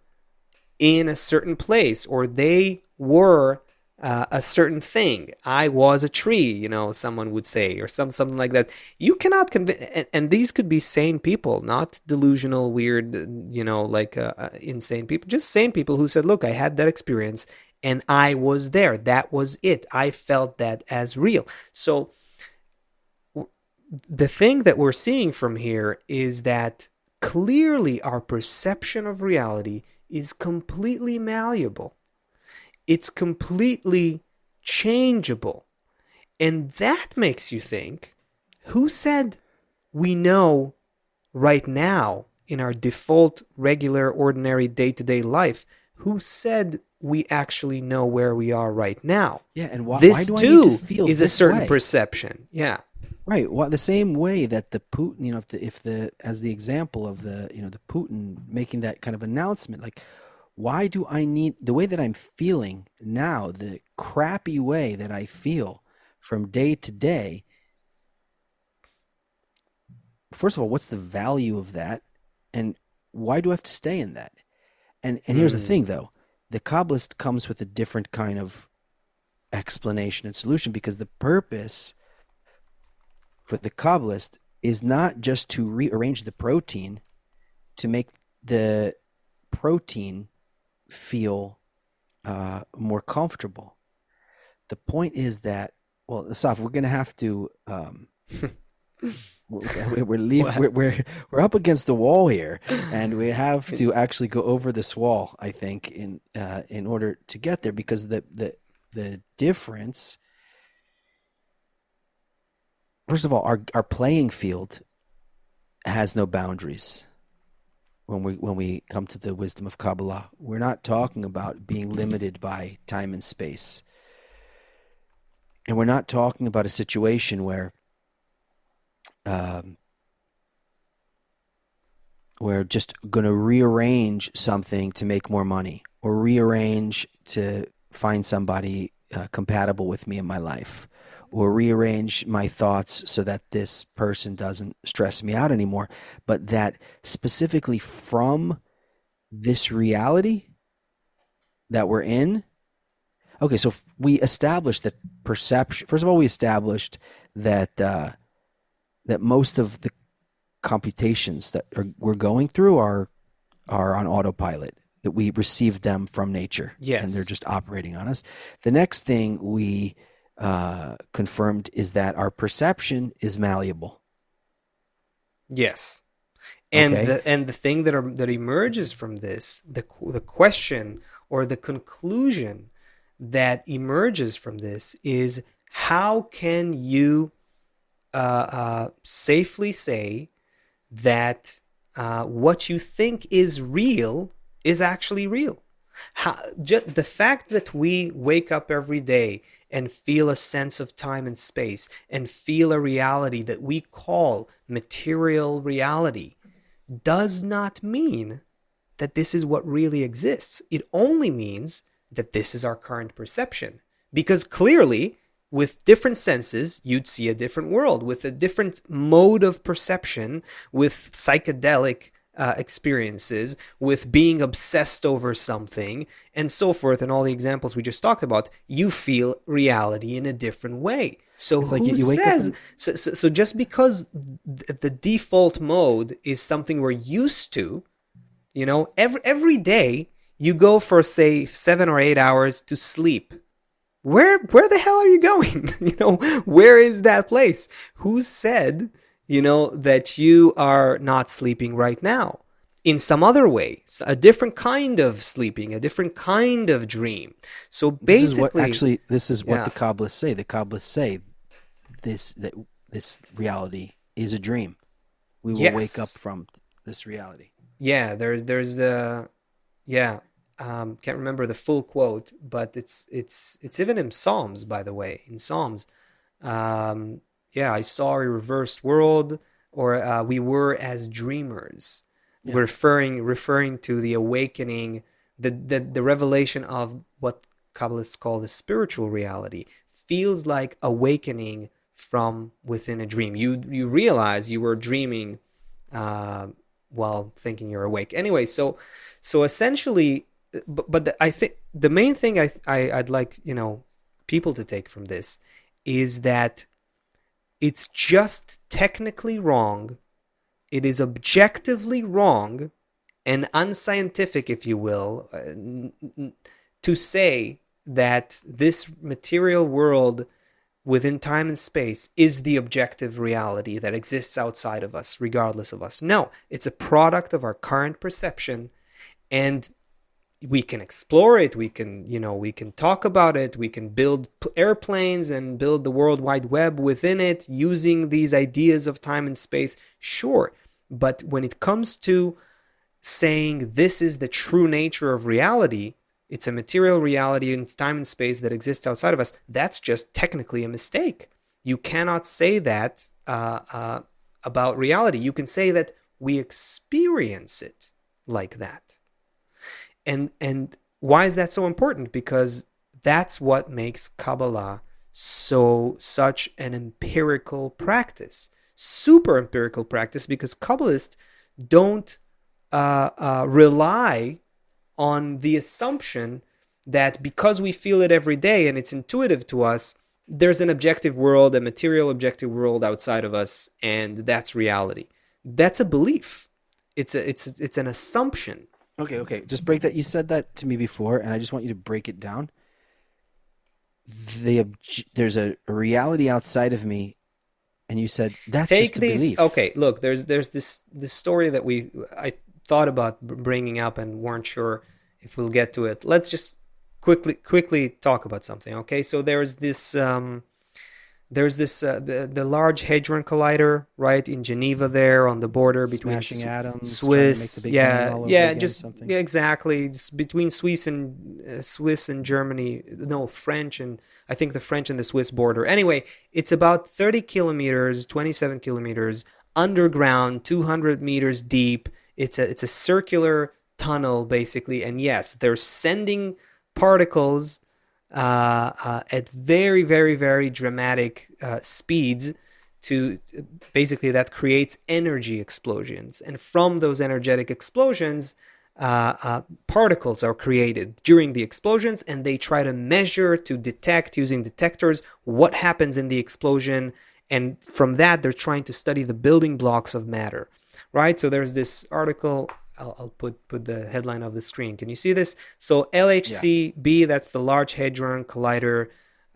in a certain place or they were uh, a certain thing. I was a tree, you know, someone would say, or some something like that. You cannot convince, and, and these could be sane people, not delusional, weird, you know, like uh, uh, insane people. Just sane people who said, "Look, I had that experience, and I was there. That was it. I felt that as real." So, the thing that we're seeing from here is that clearly our perception of reality is completely malleable it's completely changeable. And that makes you think who said we know right now in our default, regular, ordinary day to day life? Who said we actually know where we are right now? Yeah, and why, why this do I too need to feel is a certain way? perception. Yeah. Right. Well, the same way that the Putin, you know, if the, if the as the example of the, you know, the Putin making that kind of announcement, like, why do I need the way that I'm feeling now, the crappy way that I feel from day to day? First of all, what's the value of that, and why do I have to stay in that? And and here's the Hmm. thing, though, the Kabbalist comes with a different kind of explanation and solution because the purpose for the Kabbalist is not just to rearrange the protein to make the protein feel uh, more comfortable. The point is that, well, Asaf, we're going to have to. Um, *laughs* we're we're, leave, we're we're we're up against the wall here, and we have *laughs* to actually go over this wall. I think in uh, in order to get there, because the the the difference first of all, our our playing field has no boundaries. When we when we come to the wisdom of Kabbalah, we're not talking about being limited by time and space, and we're not talking about a situation where um, we're just going to rearrange something to make more money or rearrange to find somebody uh, compatible with me in my life or rearrange my thoughts so that this person doesn't stress me out anymore but that specifically from this reality that we're in okay so we established that perception first of all we established that uh, that most of the computations that are, we're going through are are on autopilot that we received them from nature Yes. and they're just operating on us the next thing we uh, confirmed is that our perception is malleable Yes. And Okay. the and the thing that are, that emerges from this, the the question or the conclusion that emerges from this is how can you uh, uh, safely say that uh, what you think is real is actually real? How, just the fact that we wake up every day and feel a sense of time and space and feel a reality that we call material reality does not mean that this is what really exists. It only means that this is our current perception. Because clearly, with different senses, you'd see a different world, with a different mode of perception, with psychedelic uh, experiences, with being obsessed over something, and so forth, and all the examples we just talked about, you feel reality in a different way. So It's who like you- you wake up says? and- So, so, so just because th- the default mode is something we're used to, you know, every every day you go for say seven or eight hours to sleep. Where where the hell are you going? *laughs* you know, where is that place? Who said, you know, that you are not sleeping right now? In some other way, a different kind of sleeping, a different kind of dream. So This basically, is what actually this is what Yeah. the Kabbalists say. The Kabbalists say this that this reality is a dream. We will wake up from this reality. yeah there's there's uh yeah um can't remember the full quote but it's it's it's even in psalms by the way in psalms um yeah i saw a reversed world or uh, we were as dreamers Yeah. referring referring to the awakening the, the the revelation of what kabbalists call the spiritual reality feels like awakening from within a dream you you realize you were dreaming uh, while thinking you're awake. Anyway, so so essentially, but, but the, I think the main thing I, I I'd like you know people to take from this is that it's just technically wrong. It is objectively wrong and unscientific, if you will, uh, to say that this material world within time and space is the objective reality that exists outside of us, regardless of us. No, it's a product of our current perception, and we can explore it. We can, you know, we can talk about it. We can build airplanes and build the World Wide Web within it using these ideas of time and space. Sure, but when it comes to saying this is the true nature of reality, it's a material reality in time and space that exists outside of us, that's just technically a mistake. You cannot say that uh, uh, about reality. You can say that we experience it like that. And, and why is that so important? Because that's what makes Kabbalah so such an empirical practice, super empirical practice, because Kabbalists don't uh, uh, rely on the assumption that because we feel it every day and it's intuitive to us, there's an objective world, a material objective world outside of us, and that's reality. That's a belief. It's a it's it's an assumption. Okay, okay. Just break that. You said that to me before, and I just want you to break it down. The there's a, reality outside of me, and you said that's Take just a these. belief. Okay, look. There's there's this this story that we I thought about bringing up and weren't sure if we'll get to it. Let's just quickly quickly talk about something. Okay, so there's this um, there's this uh, the the Large Hadron Collider right in Geneva there on the border between Smashing atoms, trying to make Swiss, yeah, yeah, just something. yeah, exactly. Just between Swiss and uh, Swiss and Germany, no French and I think the French and the Swiss border. Anyway, it's about thirty kilometers, twenty-seven kilometers underground, two hundred meters deep. It's a it's a circular tunnel basically, and yes, they're sending particles uh, uh, at very, very, very dramatic uh, speeds to basically that creates energy explosions. And from those energetic explosions, uh, uh, particles are created during the explosions, and they try to measure to detect using detectors what happens in the explosion. And from that, they're trying to study the building blocks of matter, right? So there's this article. I'll, I'll put put the headline of the screen. Can you see this? So LHCb, that's the Large Hadron Collider.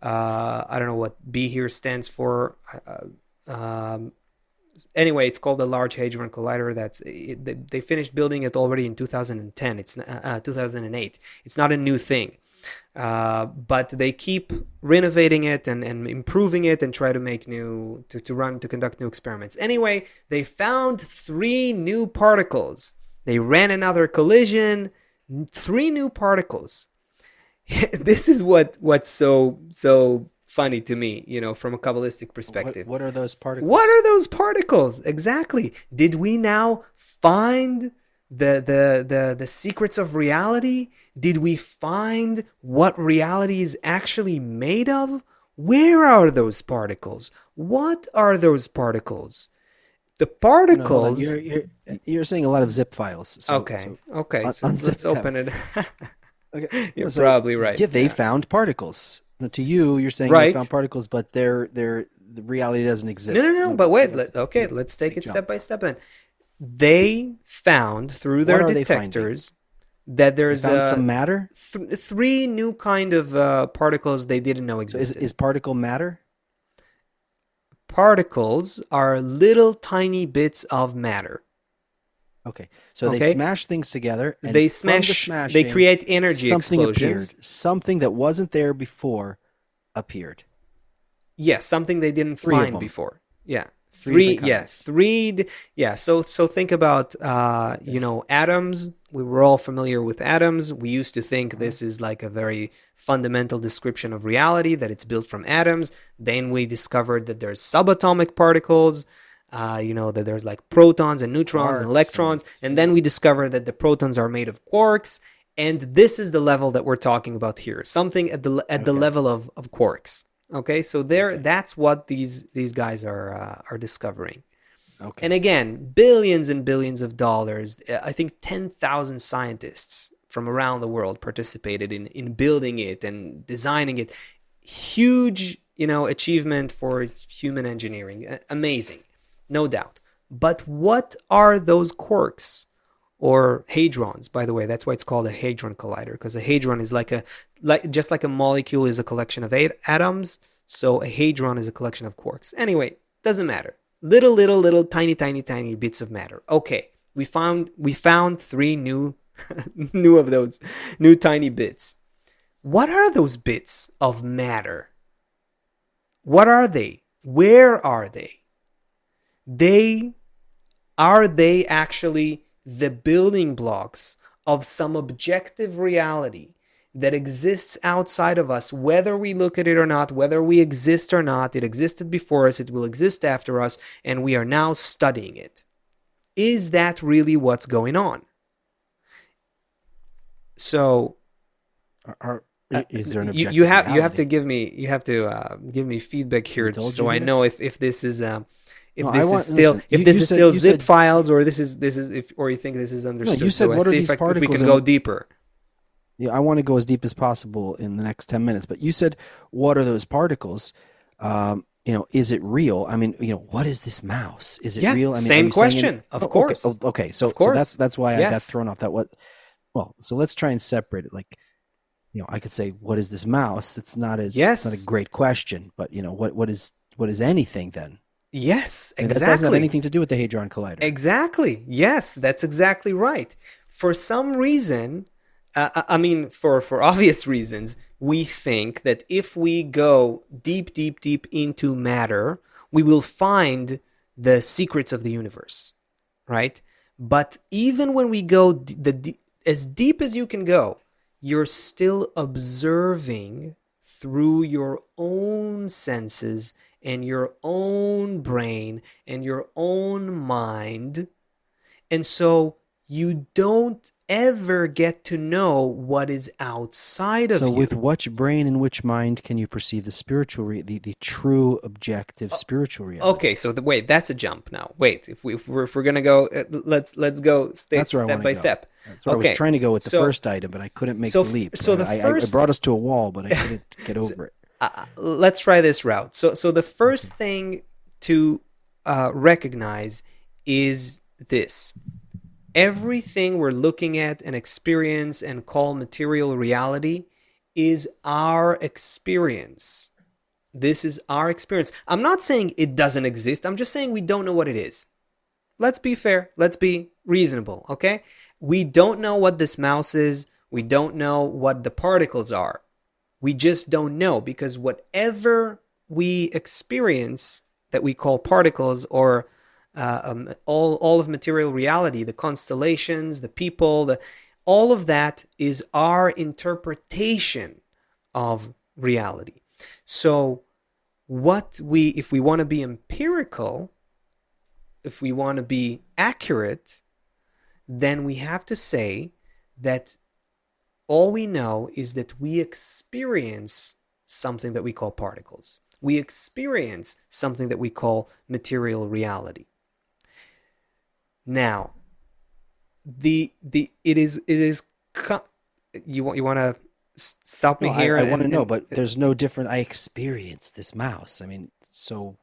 Uh, I don't know what B here stands for. Uh, um, anyway, it's called the Large Hadron Collider. That's it, they finished building it already in 2010. It's uh, uh 2008. It's not a new thing. Uh, but they keep renovating it and, and improving it and try to make new to, to run to conduct new experiments anyway they found three new particles they ran another collision three new particles. *laughs* This is what what's so so funny to me you know from a kabbalistic perspective What, what are those particles? what are those particles? Exactly. Did we now find the the the the secrets of reality? Did we find what reality is actually made of? Where are those particles? What are those particles the No, particles You're, you're, you're saying a lot of zip files. So, okay so- okay un- so let's open it *laughs* okay. *laughs* you're So, probably right Yeah, they yeah. found particles. Now, to you, you're saying Right. they found particles, but they're, they're, the reality doesn't exist. No, no, no. But wait. Let, okay, let's take it jump. step by step. Then they found through their What are they finding? detectors that there's found uh, some matter. th- three new kind of uh, particles they didn't know So is, existed. is particle matter? Particles are little tiny bits of matter. Okay, so Okay. they smash things together. And they from the smash. smashing, they create energy something explosions. appeared. Something that wasn't there before appeared. Yes, something they didn't Three find before. Yeah. Three Three, yes, kinds. three. Yeah, so so think about uh, you know atoms. We were all familiar with atoms. We used to think this is like a very fundamental description of reality that it's built from atoms. Then we discovered that there's subatomic particles. Uh, you know that there's like protons and neutrons and electrons, and- and then we discovered that the protons are made of quarks. And this is the level that we're talking about here. Something at the at the Okay. level of, of quarks. Okay, so there, that's what these these guys are uh, are discovering. Okay. And again, billions and billions of dollars. Uh, I think ten thousand scientists from around the world participated in in building it and designing it. Huge, you know, achievement for human engineering. Amazing, no doubt. But what are those quarks? or hadrons by the way that's why it's called a hadron collider because a hadron is like a like just like a molecule is a collection of eight atoms so a hadron is a collection of quarks anyway doesn't matter little little little tiny tiny tiny bits of matter. Okay we found we found three new *laughs* new of those new tiny bits. What are those bits of matter? What are they? Where are they? They are they actually the building blocks of some objective reality that exists outside of us, whether we look at it or not, whether we exist or not? It existed before us, it will exist after us, and we are now studying it. Is that really what's going on? So, Are, are- uh, is there an you, you have you have to give me you have to uh, give me feedback here so I know if, if this is um if No, this want- is still listen, if you- this you is said- still zip said- files or this is this is if or you think this is understood. you said, so I what are see these if, I, if we can go deeper. Yeah, I want to go as deep as possible in the next 10 minutes. But you said, what are those particles? Um, you know, is it real? I mean, you know, what is this mouse? Is it Yeah, real? I mean, same are you saying question. it- Of Oh, okay, course. oh, Okay, so, Of so course. that's that's why I got thrown off that. What? Well, so let's try and separate it. Like, you know, I could say, what is this mouse? It's not as it's Yes. not a great question, but you know, what what is what is anything then? Yes, And that doesn't have anything to do with the Hadron Collider. Exactly. Yes, that's exactly right. For some reason, uh, I mean, for for *laughs* obvious reasons, we think that if we go deep, deep, deep into matter, we will find the secrets of the universe, right? But even when we go d- the d- as deep as you can go, you're still observing through your own senses and your own brain and your own mind. And so you don't ever get to know what is outside of so, you. So, with which brain and which mind can you perceive the spiritual, re- the the true, objective spiritual reality? Okay, so the, wait, that's a jump now. Wait, if we if we're, if we're gonna go, uh, let's let's go step where I step by go. step. That's what I was trying to go with the so- first item, but I couldn't make so the leap. so the I, I- first- I brought us to a wall, but I *laughs* couldn't get over it. uh, let's try this route. So, so the first thing to uh, recognize is this: everything we're looking at and experience and call material reality is our experience. This is our experience. I'm not saying it doesn't exist. I'm just saying we don't know what it is. Let's be fair. Let's be reasonable, okay? We don't know what this mouse is. We don't know what the particles are. We just don't know because whatever we experience that we call particles or uh, um, all, all of material reality, the constellations, the people, the, all of that is our interpretation of reality. So, what we, if we want to be empirical, if we want to be accurate, then we have to say that all we know is that we experience something that we call particles. We experience something that we call material reality. Now, the the it is it is you want you want to stop me no, here. I, I want to know, but there's no different. I experienced this mouse. I mean, so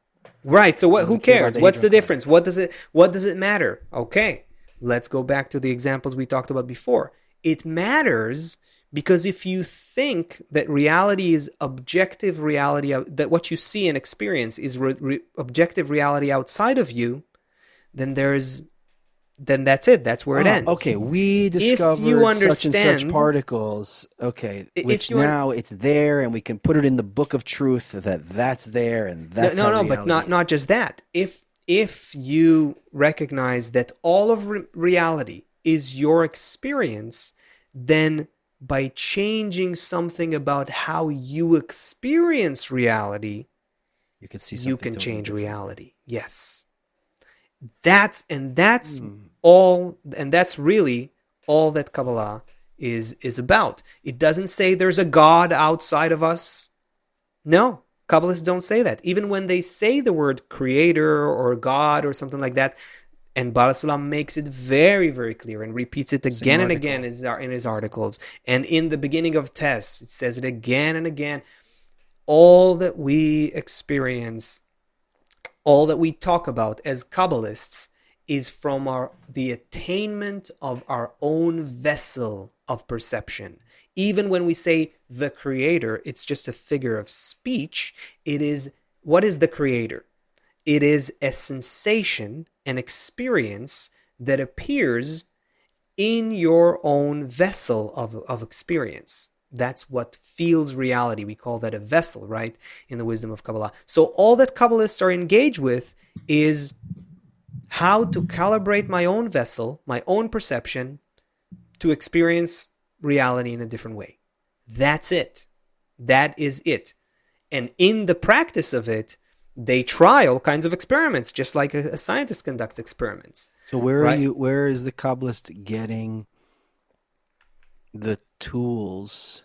right. So what? Who cares? The What's the difference? What does it? What does it matter? Okay, let's go back to the examples we talked about before. It matters because if you think that reality is objective reality, that what you see and experience is re- re- objective reality outside of you, then there's then that's it. That's where it oh, ends. Okay, we discovered such and such particles. Okay, which now it's there, and we can put it in the book of truth that that's there, and that's no, no, no but not not just that. If if you recognize that all of re- reality is your experience, then by changing something about how you experience reality, you can see you can change different. reality. Yes that's and that's mm. All and that's really all that kabbalah is is about it doesn't say there's a god outside of us no kabbalists don't say that even when they say the word creator or god or something like that and Baal HaSulam makes it very, very clear and repeats it again and again in his, in his articles. And in the beginning of TES, it says it again and again. All that we experience all that we talk about as Kabbalists is from our the attainment of our own vessel of perception. Even when we say the creator, it's just a figure of speech. It is what is the creator? It is a sensation, an experience that appears in your own vessel of, of experience. That's what feels reality. We call that a vessel, right? In the wisdom of Kabbalah. So all that Kabbalists are engaged with is how to calibrate my own vessel, my own perception, to experience reality in a different way. That's it. That is it. And in the practice of it, they try all kinds of experiments, just like a, a scientist conducts experiments. So where right? are you? Where is the Kabbalist getting the tools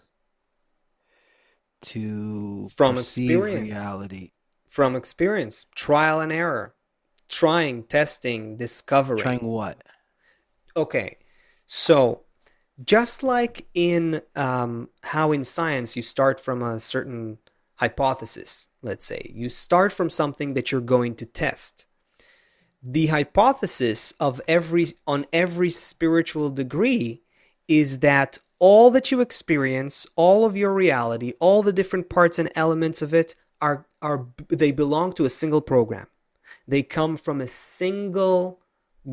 to from experience reality from experience trial and error trying testing discovering. Trying what? Okay so just like in um, how in science you start from a certain hypothesis let's say you start from something that you're going to test. The hypothesis of every on every spiritual degree is that all that you experience, all of your reality, all the different parts and elements of it are are they belong to a single program. They come from a single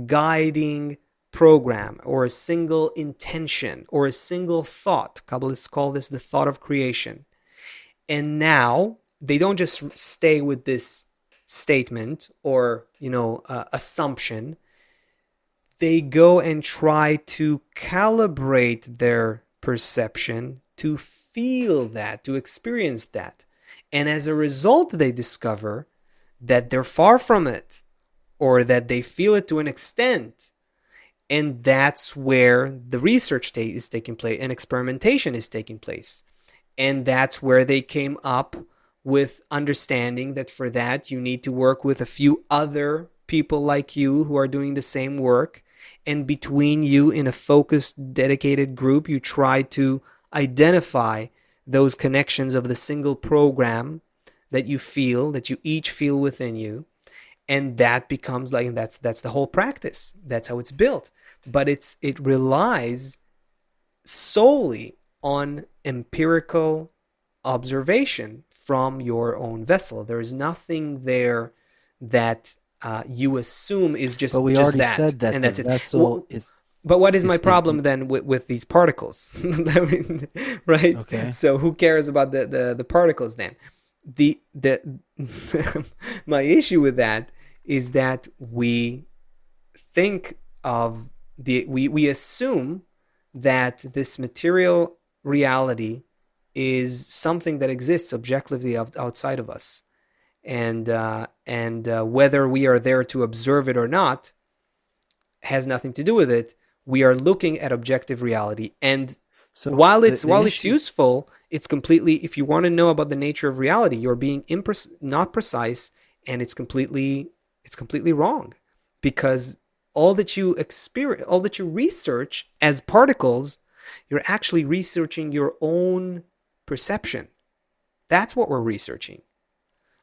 guiding program or a single intention or a single thought. Kabbalists call this the thought of creation. And now they don't just stay with this statement or, you know, uh, assumption they go and try to calibrate their perception to feel that, to experience that. And as a result, they discover that they're far from it or that they feel it to an extent. And that's where the research is taking place and experimentation is taking place. And that's where they came up with understanding that for that you need to work with a few other people like you who are doing the same work and between you in a focused, dedicated group, you try to identify those connections of the single program that you feel, that you each feel within you. And that becomes like, and that's that's the whole practice. That's how it's built. But it's it relies solely on empirical observation from your own vessel. There is nothing there that uh, you assume is just But we just already that, said that and the that's it. vessel Well, is but what is is- my problem then with, with these particles? I *laughs* mean, right? Okay. So who cares about the, the, the particles then? The the *laughs* my issue with that is that we think of the we, we assume that this material reality is something that exists objectively out- outside of us and uh, and uh, whether we are there to observe it or not has nothing to do with it. We are looking at objective reality, and so while it's the while it's useful, it's completely. If you want to know about the nature of reality, you're being impre- not precise, and it's completely it's completely wrong because all that you experience, all that you research as particles, you're actually researching your own perception. That's what we're researching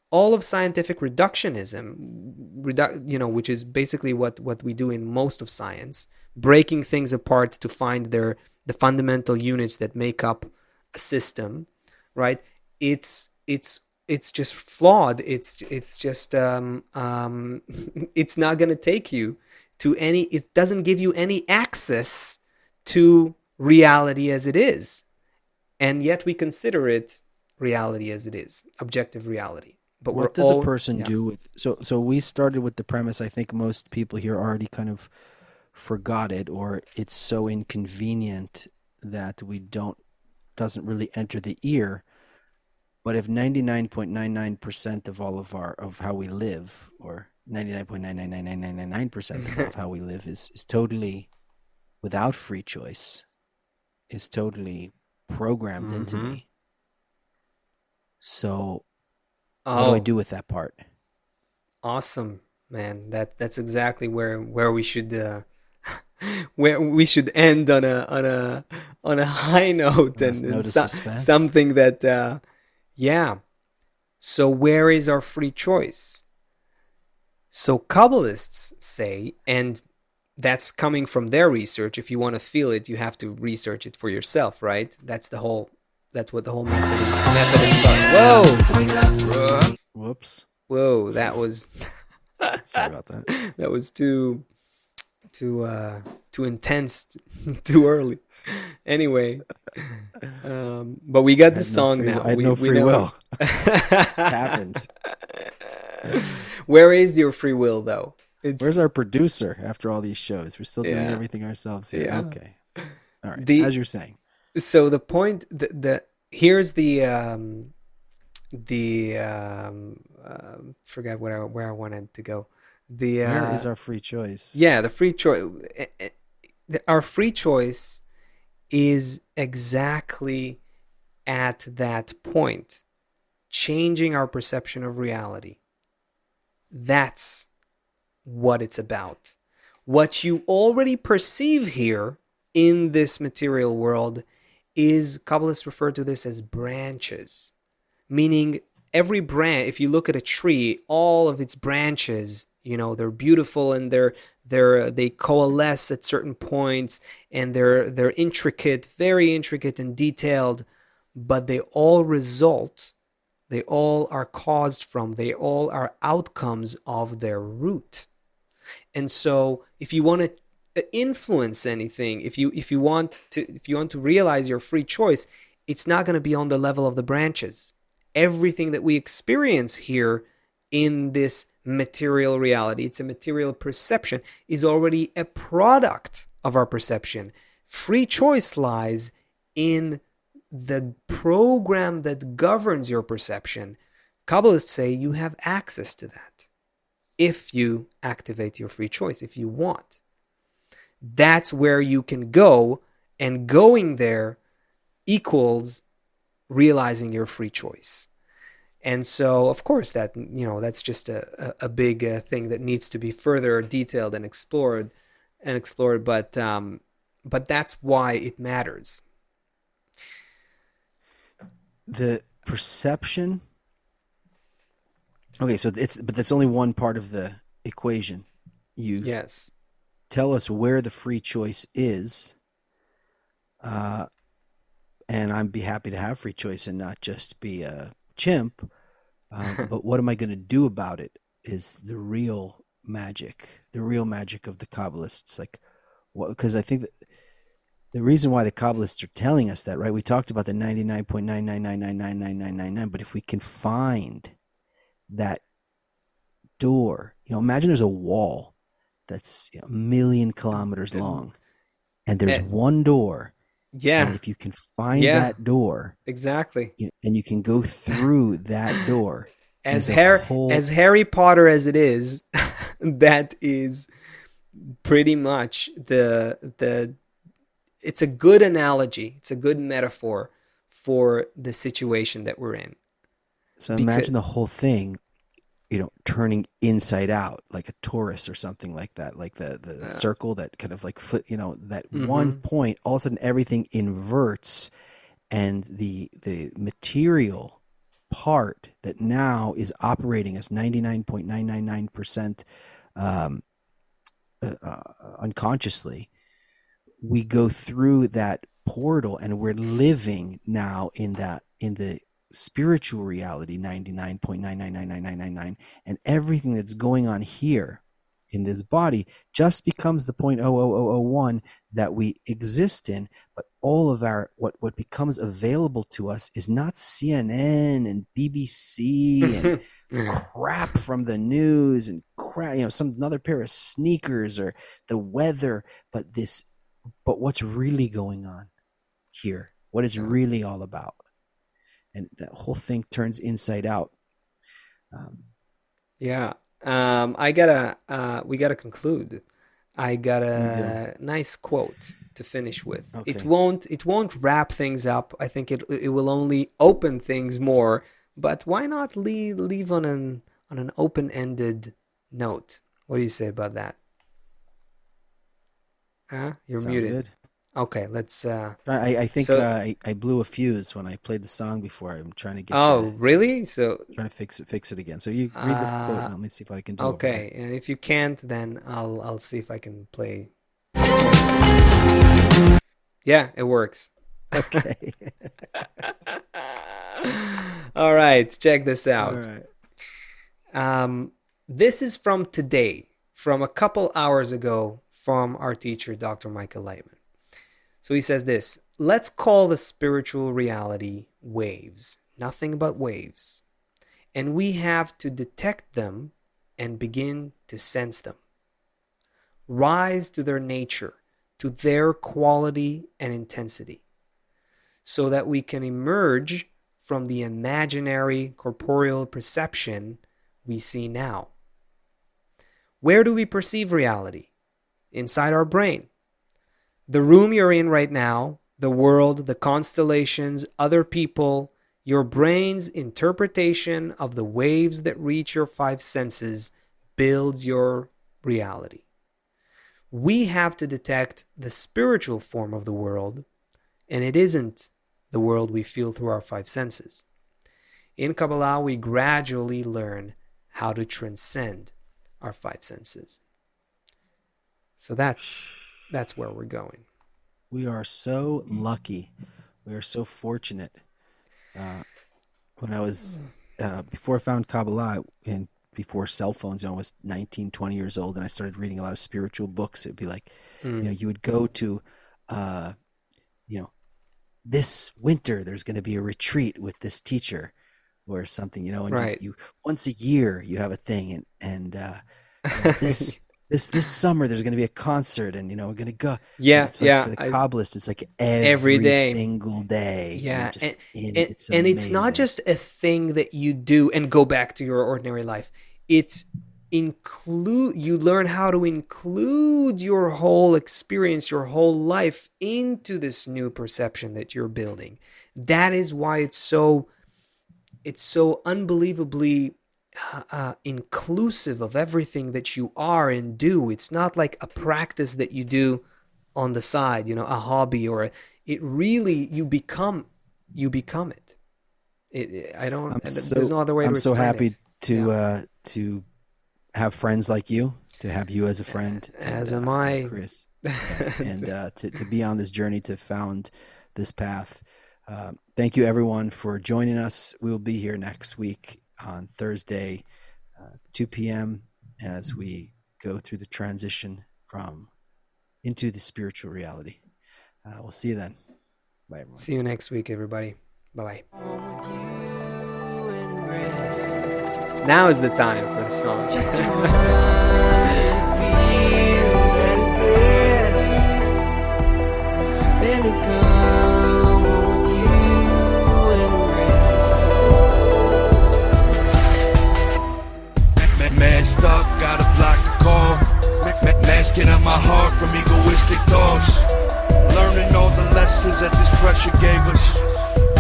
all of scientific reductionism redu- you know which is basically what what we do in most of science breaking things apart to find their the fundamental units that make up system right? It's it's it's just flawed. It's it's just um um *laughs* it's not going to take you to any it doesn't give you any access to reality as it is. And yet we consider it reality as it is objective reality. But what we're does all, a person yeah. do with so so we started with the premise i think most people here already kind of forgot it or it's so inconvenient that we don't doesn't really enter the ear but if 99.99% of all of our of how we live or 99.99999% of *laughs* how we live is is totally without free choice is totally programmed into Mhm. me. So what do oh. i do with that part? Awesome man. That that's exactly where where we should uh where we should end on a on a on a high *laughs* note and, Note and so- something that uh yeah. So where is our free choice? So kabbalists say and that's coming from their research if you want to feel it you have to research it for yourself right? That's the whole that's what the whole method is method is about whoa. Whoops. whoa that was Sorry about that. *laughs* that was too too uh too intense *laughs* too early anyway um but we got the no song free- now I we, no we free know- will. *laughs* Happened. where is your free will though it's Where's our producer after all these shows? We're still doing Yeah. everything ourselves here. Yeah. Okay. All right. The- As you're saying. so the point the, the here's the um the um uh, forget where I, where I wanted to go the uh, Where is our free choice? Yeah, the free choice. Our free choice is exactly at that point, changing our perception of reality. That's what it's about. What you already perceive here in this material world is, Kabbalists refer to this as branches, meaning every branch, if you look at a tree, all of its branches, you know, they're beautiful and they're they're uh, they coalesce at certain points and they're they're intricate, very intricate and detailed, but they all result, they all are caused from, they all are outcomes of their root. And so if you want to uh, influence anything, if you if you want to if you want to realize your free choice, it's not going to be on the level of the branches. Everything that we experience here in this material reality, it's a material perception, is already a product of our perception. Free choice lies in the program that governs your perception. Kabbalists say you have access to that if you activate your free choice, if you want. That's where you can go, and going there equals realizing your free choice. And so, of course, that you know that's just a a, big uh, thing that needs to be further detailed and explored and explored. But um, but that's why it matters. The perception. Okay, so it's but that's only one part of the equation. You Yes. tell us where the free choice is. Uh, and I'd be happy to have free choice and not just be a chimp. Um, *laughs* but what am I going to do about it? Is the real magic, the real magic of the Kabbalists. Like, what? Because I think that the reason why the Kabbalists are telling us that, right? We talked about the ninety nine point nine nine nine nine nine nine nine nine nine. But if we can find that door, you know, imagine there's a wall that's you know, a million kilometers long, and there's one door. Yeah, And if you can find Yeah. that door, exactly. you and you can go through that door, As Harry whole- as Harry Potter as it is, *laughs* that is pretty much the the it's a good analogy. It's a good metaphor for the situation that we're in. So Because- imagine the whole thing, you know, turning inside out like a torus or something like that, like the the Uh. circle that kind of like flip, you know, that Mhm. one point, all of a sudden everything inverts, and the the material part that now is operating as ninety nine point nine nine nine percent um, uh, uh, unconsciously, we go through that portal and we're living now in that in the spiritual reality 99.9999999 and everything that's going on here in this body just becomes the 0.00001 that we exist in but all of our what what becomes available to us is not CNN and BBC and *laughs* crap from the news and crap you know some another pair of sneakers or the weather but this but what's really going on here? What it's really all about and that whole thing turns inside out um, Yeah. Um, I gotta, uh, we gotta conclude. I got a nice quote to finish with. It won't, it won't wrap things up. I think it, it will only open things more. But why not leave, leave on an, on an open-ended note? What do you say about that? Huh? You're sounds muted. good Okay, let's. Uh, I, I think So- uh, I, I blew a fuse when I played the song before. I'm trying to get oh, the- really? So trying to fix it fix it again. So you read the quote Uh, and let me see if I can do. okay, and if you can't, then I'll I'll see if I can play. Yeah, it works. Okay. *laughs* *laughs* All right, check this out. right. Um, this is from today, from a couple hours ago, from our teacher, Dr. Michael Laitman. So he says this Let's call the spiritual reality waves, nothing but waves. And we have to detect them and begin to sense them. Rise to their nature, to their quality and intensity, so that we can emerge from the imaginary corporeal perception we see now. Where do we perceive reality? Inside our brain. The room you're in right now, the world, the constellations, other people, your brain's interpretation of the waves that reach your five senses builds your reality. We have to detect the spiritual form of the world, and it isn't the world we feel through our five senses. In Kabbalah, we gradually learn how to transcend our five senses. So that's that's where we're going. We are so lucky. We are so fortunate. Uh, when I was uh, before I found Kabbalah and before cell phones, you know, I was 19, 20 years old, and I started reading a lot of spiritual books. It'd be like, you know, you would go to, uh, you know, this winter there's going to be a retreat with this teacher or something, you know, and you- Right. you, once a year you have a thing, and and uh, you this. *laughs* This this summer there's going to be a concert and you know we're going to go Yeah, it's like yeah. for the I- it's like every, Every day. single day. Yeah, just and, in- and, it's and it's not just a thing that you do and go back to your ordinary life. It's include you learn how to include your whole experience, your whole life into this new perception that you're building. That is why it's so it's so unbelievably uh, uh, inclusive of everything that you are and do. It's not like a practice that you do on the side, you know, a hobby or a, it really you become you become it. It, it- I don't. I'm there's no other way I'm so happy it. to uh, to have friends like you, to have you as a friend, As and, am uh, I. Chris, *laughs* and uh, to to be on this journey to found this path. Uh, thank you, everyone, for joining us. We will be here next week on Thursday, uh, 2 p.m., as we go through the transition from into the spiritual reality. Uh, we'll see you then. Bye, everyone. See you next week, everybody. Bye bye. Now is the time for the song. *laughs* Masking out my heart from egoistic thoughts. Learning all the lessons that this pressure gave us.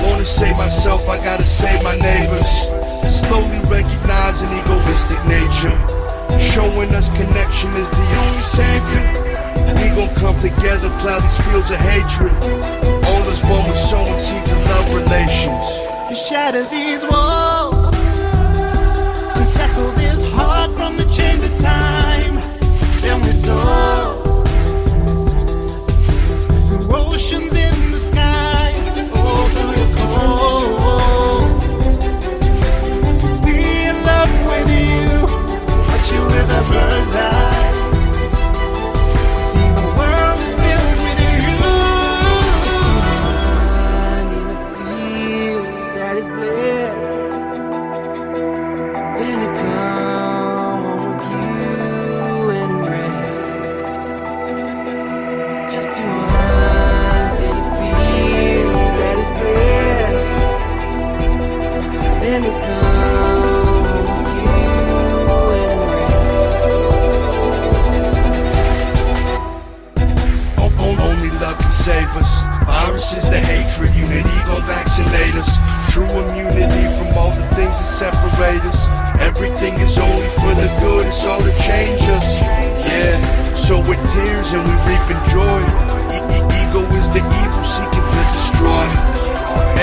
Wanna save myself, I gotta save my neighbors. Slowly recognizing egoistic nature. Showing us connection is the only savior. We gon' come together, plow these fields of hatred. True immunity from all the things that separate us. Everything is only for the good, it's all change us. Yeah, so with tears and we reaping joy. E- e- ego is the evil seeking to destroy.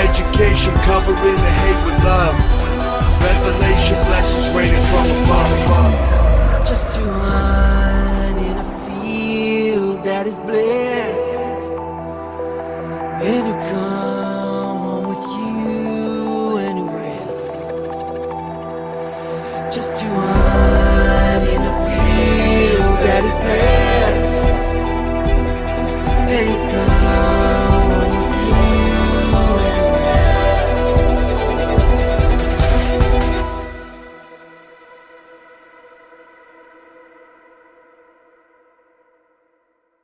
Education covering the hate with love. Revelation blessings raining from above. just hunt in a field that is blessed